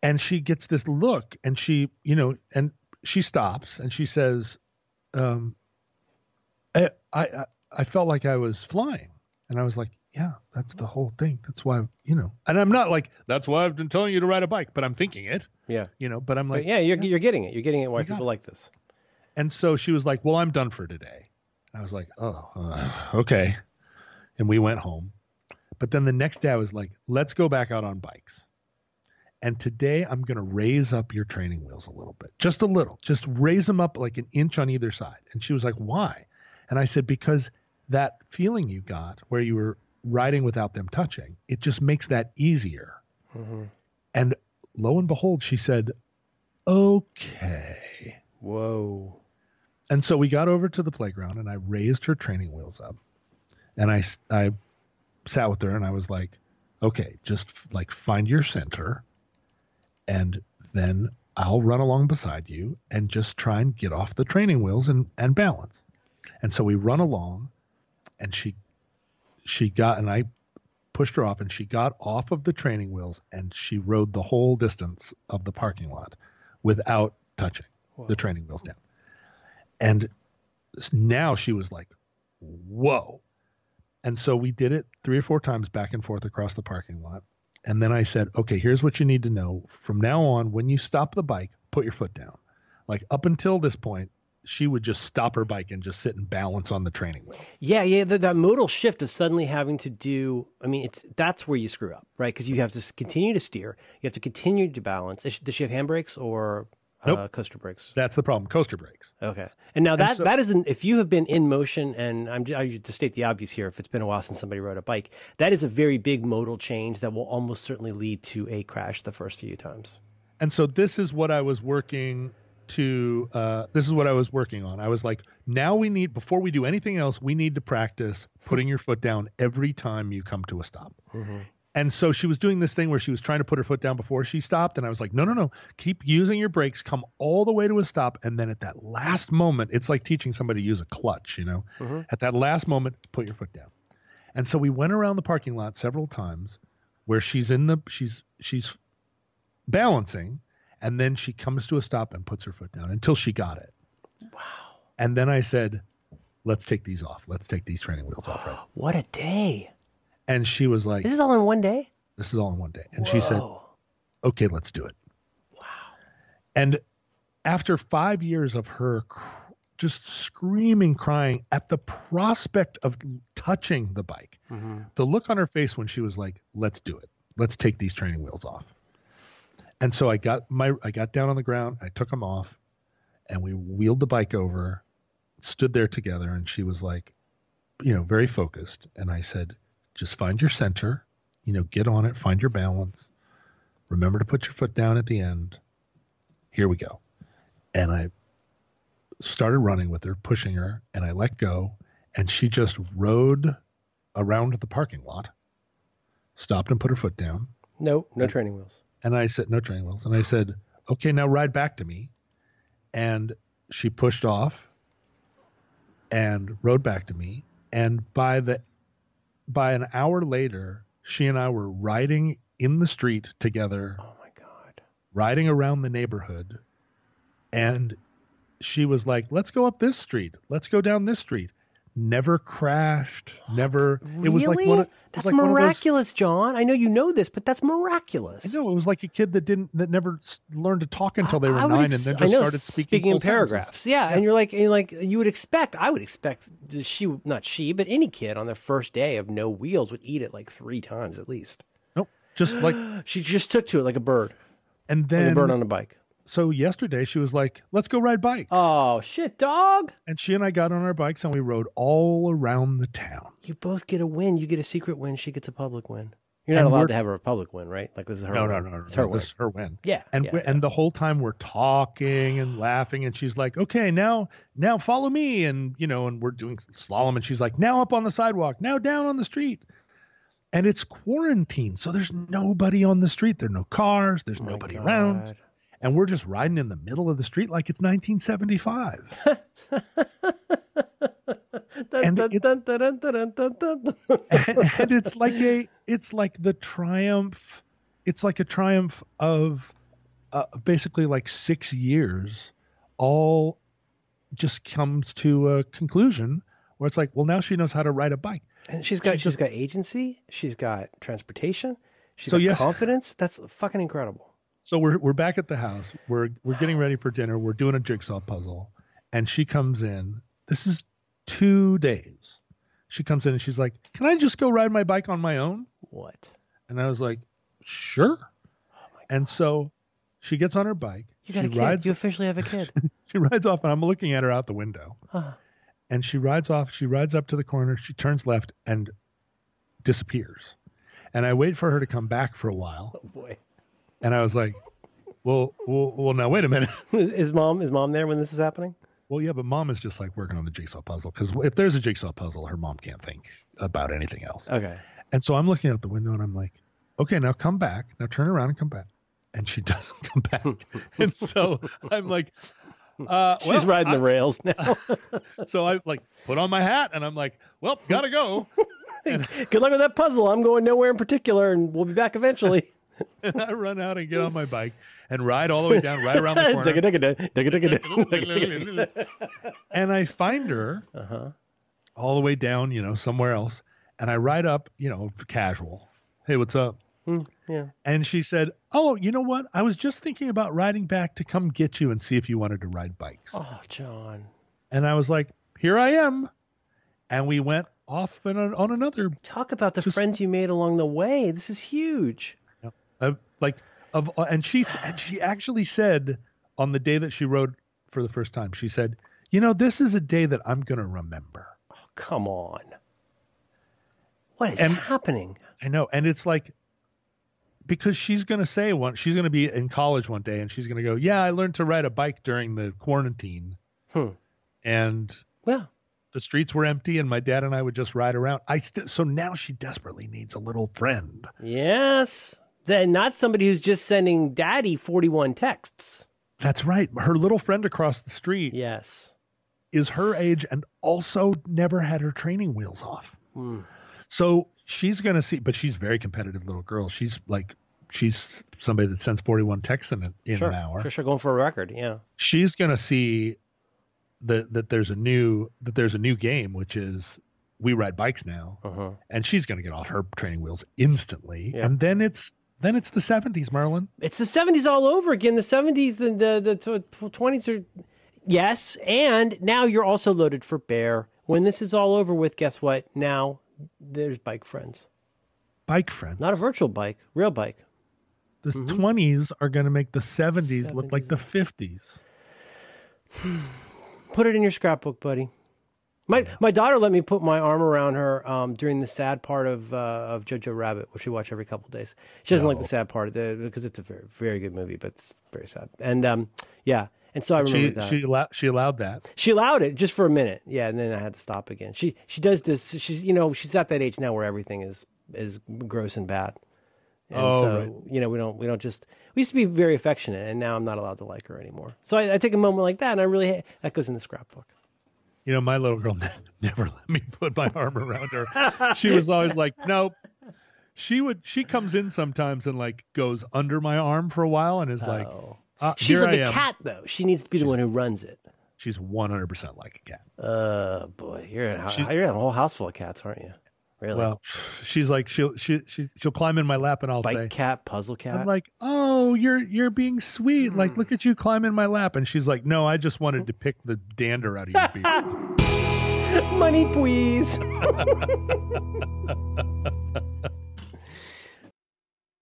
And she gets this look and she, you know, and she stops and she says, um, I, I I felt like I was flying. And I was like, yeah, that's the whole thing. That's why, you know, and I'm not like, that's why I've been telling you to ride a bike, but I'm thinking it, Yeah. you know, but I'm like, But yeah, you're, you're getting it. You're getting it why people it. like this. And so she was like, "Well, I'm done for today." And I was like, "Oh, uh, okay." And we went home. But then the next day I was like, "Let's go back out on bikes." And today I'm going to raise up your training wheels a little bit. Just a little. Just raise them up like an inch on either side. And she was like, "Why?" And I said, "Because that feeling you got where you were riding without them touching, it just makes that easier." hmm And lo and behold, she said, "Okay." Whoa. And so we got over to the playground and I raised her training wheels up. And I, I sat with her and I was like, okay, just like find your center and then I'll run along beside you and just try and get off the training wheels and, and balance. And so we run along and she, she got, and I pushed her off and she got off of the training wheels and she rode the whole distance of the parking lot without touching Whoa. the training wheels down. And now she was like, whoa. And so we did it three or four times back and forth across the parking lot. And then I said, okay, here's what you need to know. From now on, when you stop the bike, put your foot down. Like up until this point, she would just stop her bike and just sit and balance on the training wheel. Yeah, yeah, that, that modal shift of suddenly having to do. I mean, it's that's where you screw up, right? Because you have to continue to steer, you have to continue to balance. Does she have handbrakes or uh, Nope. coaster brakes? That's the problem. Coaster brakes. Okay, and now that so- that isn't. If you have been in motion, and I'm I, to state the obvious here, if it's been a while since somebody rode a bike, that is a very big modal change that will almost certainly lead to a crash the first few times. And so this is what I was working to uh, this is what I was working on. I was like, now we need before we do anything else, we need to practice putting your foot down every time you come to a stop. And so she was doing this thing where she was trying to put her foot down before she stopped, and I was like, no, no, no, keep using your brakes, come all the way to a stop, and then at that last moment, it's like teaching somebody to use a clutch, you know. Mhm. At that last moment, put your foot down. And so we went around the parking lot several times where she's in the she's she's balancing and then she comes to a stop and puts her foot down until she got it. Wow, And then I said, "Let's take these off. Let's take these training wheels off." Right? what a day! And she was like, This is all in one day. "This is all in one day." And she said, "Okay, let's do it." "Wow." And after 5 years of her cr- just screaming crying at the prospect of touching the bike, Mhm. the look on her face when she was like, "Let's do it. Let's take these training wheels off." And so I got my I got down on the ground, I took them off, and we wheeled the bike over, stood there together, and she was like, you know, very focused. And I said, just find your center, you know, get on it, find your balance. Remember to put your foot down at the end. Here we go. And I started running with her, pushing her, and I let go. And she just rode around the parking lot, stopped and put her foot down. No, no training wheels. And I said, no training wheels. And I said, okay, now ride back to me. And she pushed off and rode back to me. And by the by an hour later, she and I were riding in the street together, Oh my god. riding around the neighborhood. And she was like, let's go up this street. Let's go down this street. Never crashed. Never. Really? It was like one of, that's like one of those- miraculous, John. I know you know this, but that's miraculous. I know it was like a kid that didn't that never learned to talk until they were I nine, ex- and then just know, started speaking, in paragraphs. Yeah, and you're like, and you're like, you would expect. I would expect she, not she, but any kid on their first day of no wheels would eat it like three times at least. Nope, just like She just took to it like a bird, and like then a bird on a bike. So yesterday she was like, "Let's go ride bikes," Oh shit, dog! and she and I got on our bikes and we rode all around the town. You both get a win. You get a secret win. She gets a public win. You're not And allowed to have a public win, right? Like this is her. No, win. no, no, no, It's her no, win. this is her win. Yeah, And yeah, yeah. and the whole time we're talking and laughing, and she's like, "Okay, now now follow me," and you know, and we're doing slalom, and she's like, "Now up on the sidewalk, now down on the street." And it's quarantine, so there's nobody on the street. There are no cars. There's Oh nobody around. And we're just riding in the middle of the street like it's 1975. And it's like a, it's like the triumph. It's like a triumph of uh, basically like six years, all just comes to a conclusion where it's like, well, now she knows how to ride a bike. And she's got she's got agency. She's got transportation. She's So got yes- confidence. That's fucking incredible. So we're we're back at the house. We're we're getting ready for dinner. We're doing a jigsaw puzzle, and she comes in. This is two days. She comes in and she's like, "Can I just go ride my bike on my own?" What? And I was like, "Sure." Oh and so she gets on her bike. You got she a kid. rides. You officially have a kid. She rides off, and I'm looking at her out the window. Huh. And she rides off. She rides up to the corner. She turns left and disappears. And I wait for her to come back for a while. Oh boy. And I was like, "Well, well, well now wait a minute." Is, is mom is mom there when this is happening? Well, yeah, but mom is just like working on the jigsaw puzzle because if there's a jigsaw puzzle, her mom can't think about anything else. Okay. And so I'm looking out the window and I'm like, okay, now come back. Now turn around and come back. And she doesn't come back. and so I'm like, uh, She's well, riding I- the rails now. So I like put on my hat and I'm like, well, gotta go. Good luck with that puzzle. I'm going nowhere in particular, and we'll be back eventually. And I run out and get on my bike and ride all the way down, right around the corner. And I find her Uh-huh. all the way down, you know, somewhere else. And I ride up, you know, casual. Hey, what's up? yeah. And she said, Oh, you know what? I was just thinking about riding back to come get you and see if you wanted to ride bikes. Oh, John. And I was like, Here I am. And we went off on, on another, Talk about the friends you made along the way. This is huge. Uh, like, of, and she, and she actually said on the day that she rode for the first time, she said, You know, this is a day that I'm going to remember. Oh, come on. What is And- happening? I know. And it's like, because she's going to say one, she's going to be in college one day and she's going to go, Yeah, I learned to ride a bike during the quarantine. Hmm. And Well, the streets were empty and my dad and I would just ride around. I st- so now she desperately needs a little friend. yes. Then not somebody who's just sending daddy 41 texts. That's right. Her little friend across the street Yes. is her age and also never had her training wheels off. So she's going to see, but she's a very competitive little girl. She's like, she's somebody that sends 41 texts in, in Sure. an hour. Sure, sure. Going for a record. Yeah. She's going to see that, that there's a new, that there's a new game, which is we ride bikes now. Uh-huh. and she's going to get off her training wheels instantly. Yeah. And then it's then it's the 70s, Merlin. It's the 70s all over again. The 70s, the, the, the 20s are. Yes. And now you're also loaded for bear. When this is all over with, guess what? Now there's bike friends. Bike friends. Not a virtual bike, real bike. the mm-hmm. 20s are going to make the 70s, look like the 50s. Put it in your scrapbook, buddy. My my daughter let me put my arm around her um, during the sad part of uh, of Jojo Rabbit, which we watch every couple of days. She doesn't like the sad part the, because it's a very very good movie, but it's very sad. And um, yeah, and so I remember She that. she allow, she allowed that. She allowed it just for a minute, yeah, and then I had to stop again. She she does this. She's you know she's at that age now where everything is is gross and bad. And Oh, so right. you know we don't we don't just we used to be very affectionate, and now I'm not allowed to like her anymore. So I, I take a moment like that, and I really that goes in the scrapbook. You know, my little girl never let me put my arm around her. She was always like, "Nope." She would. She comes in sometimes and like goes under my arm for a while and is like, Oh. uh, She's like a cat though. She needs to be the one who runs it. She's one hundred percent like a cat. Uh boy, you're in, you're in a whole house full of cats, aren't you? Really? Well, she's like she'll she, she she'll climb in my lap and I'll say, cat, puzzle cat. I'm like, oh, you're you're being sweet. Like, hmm. look at you climb in my lap. And she's like, no, I just wanted to pick the dander out of your beard. Money, please.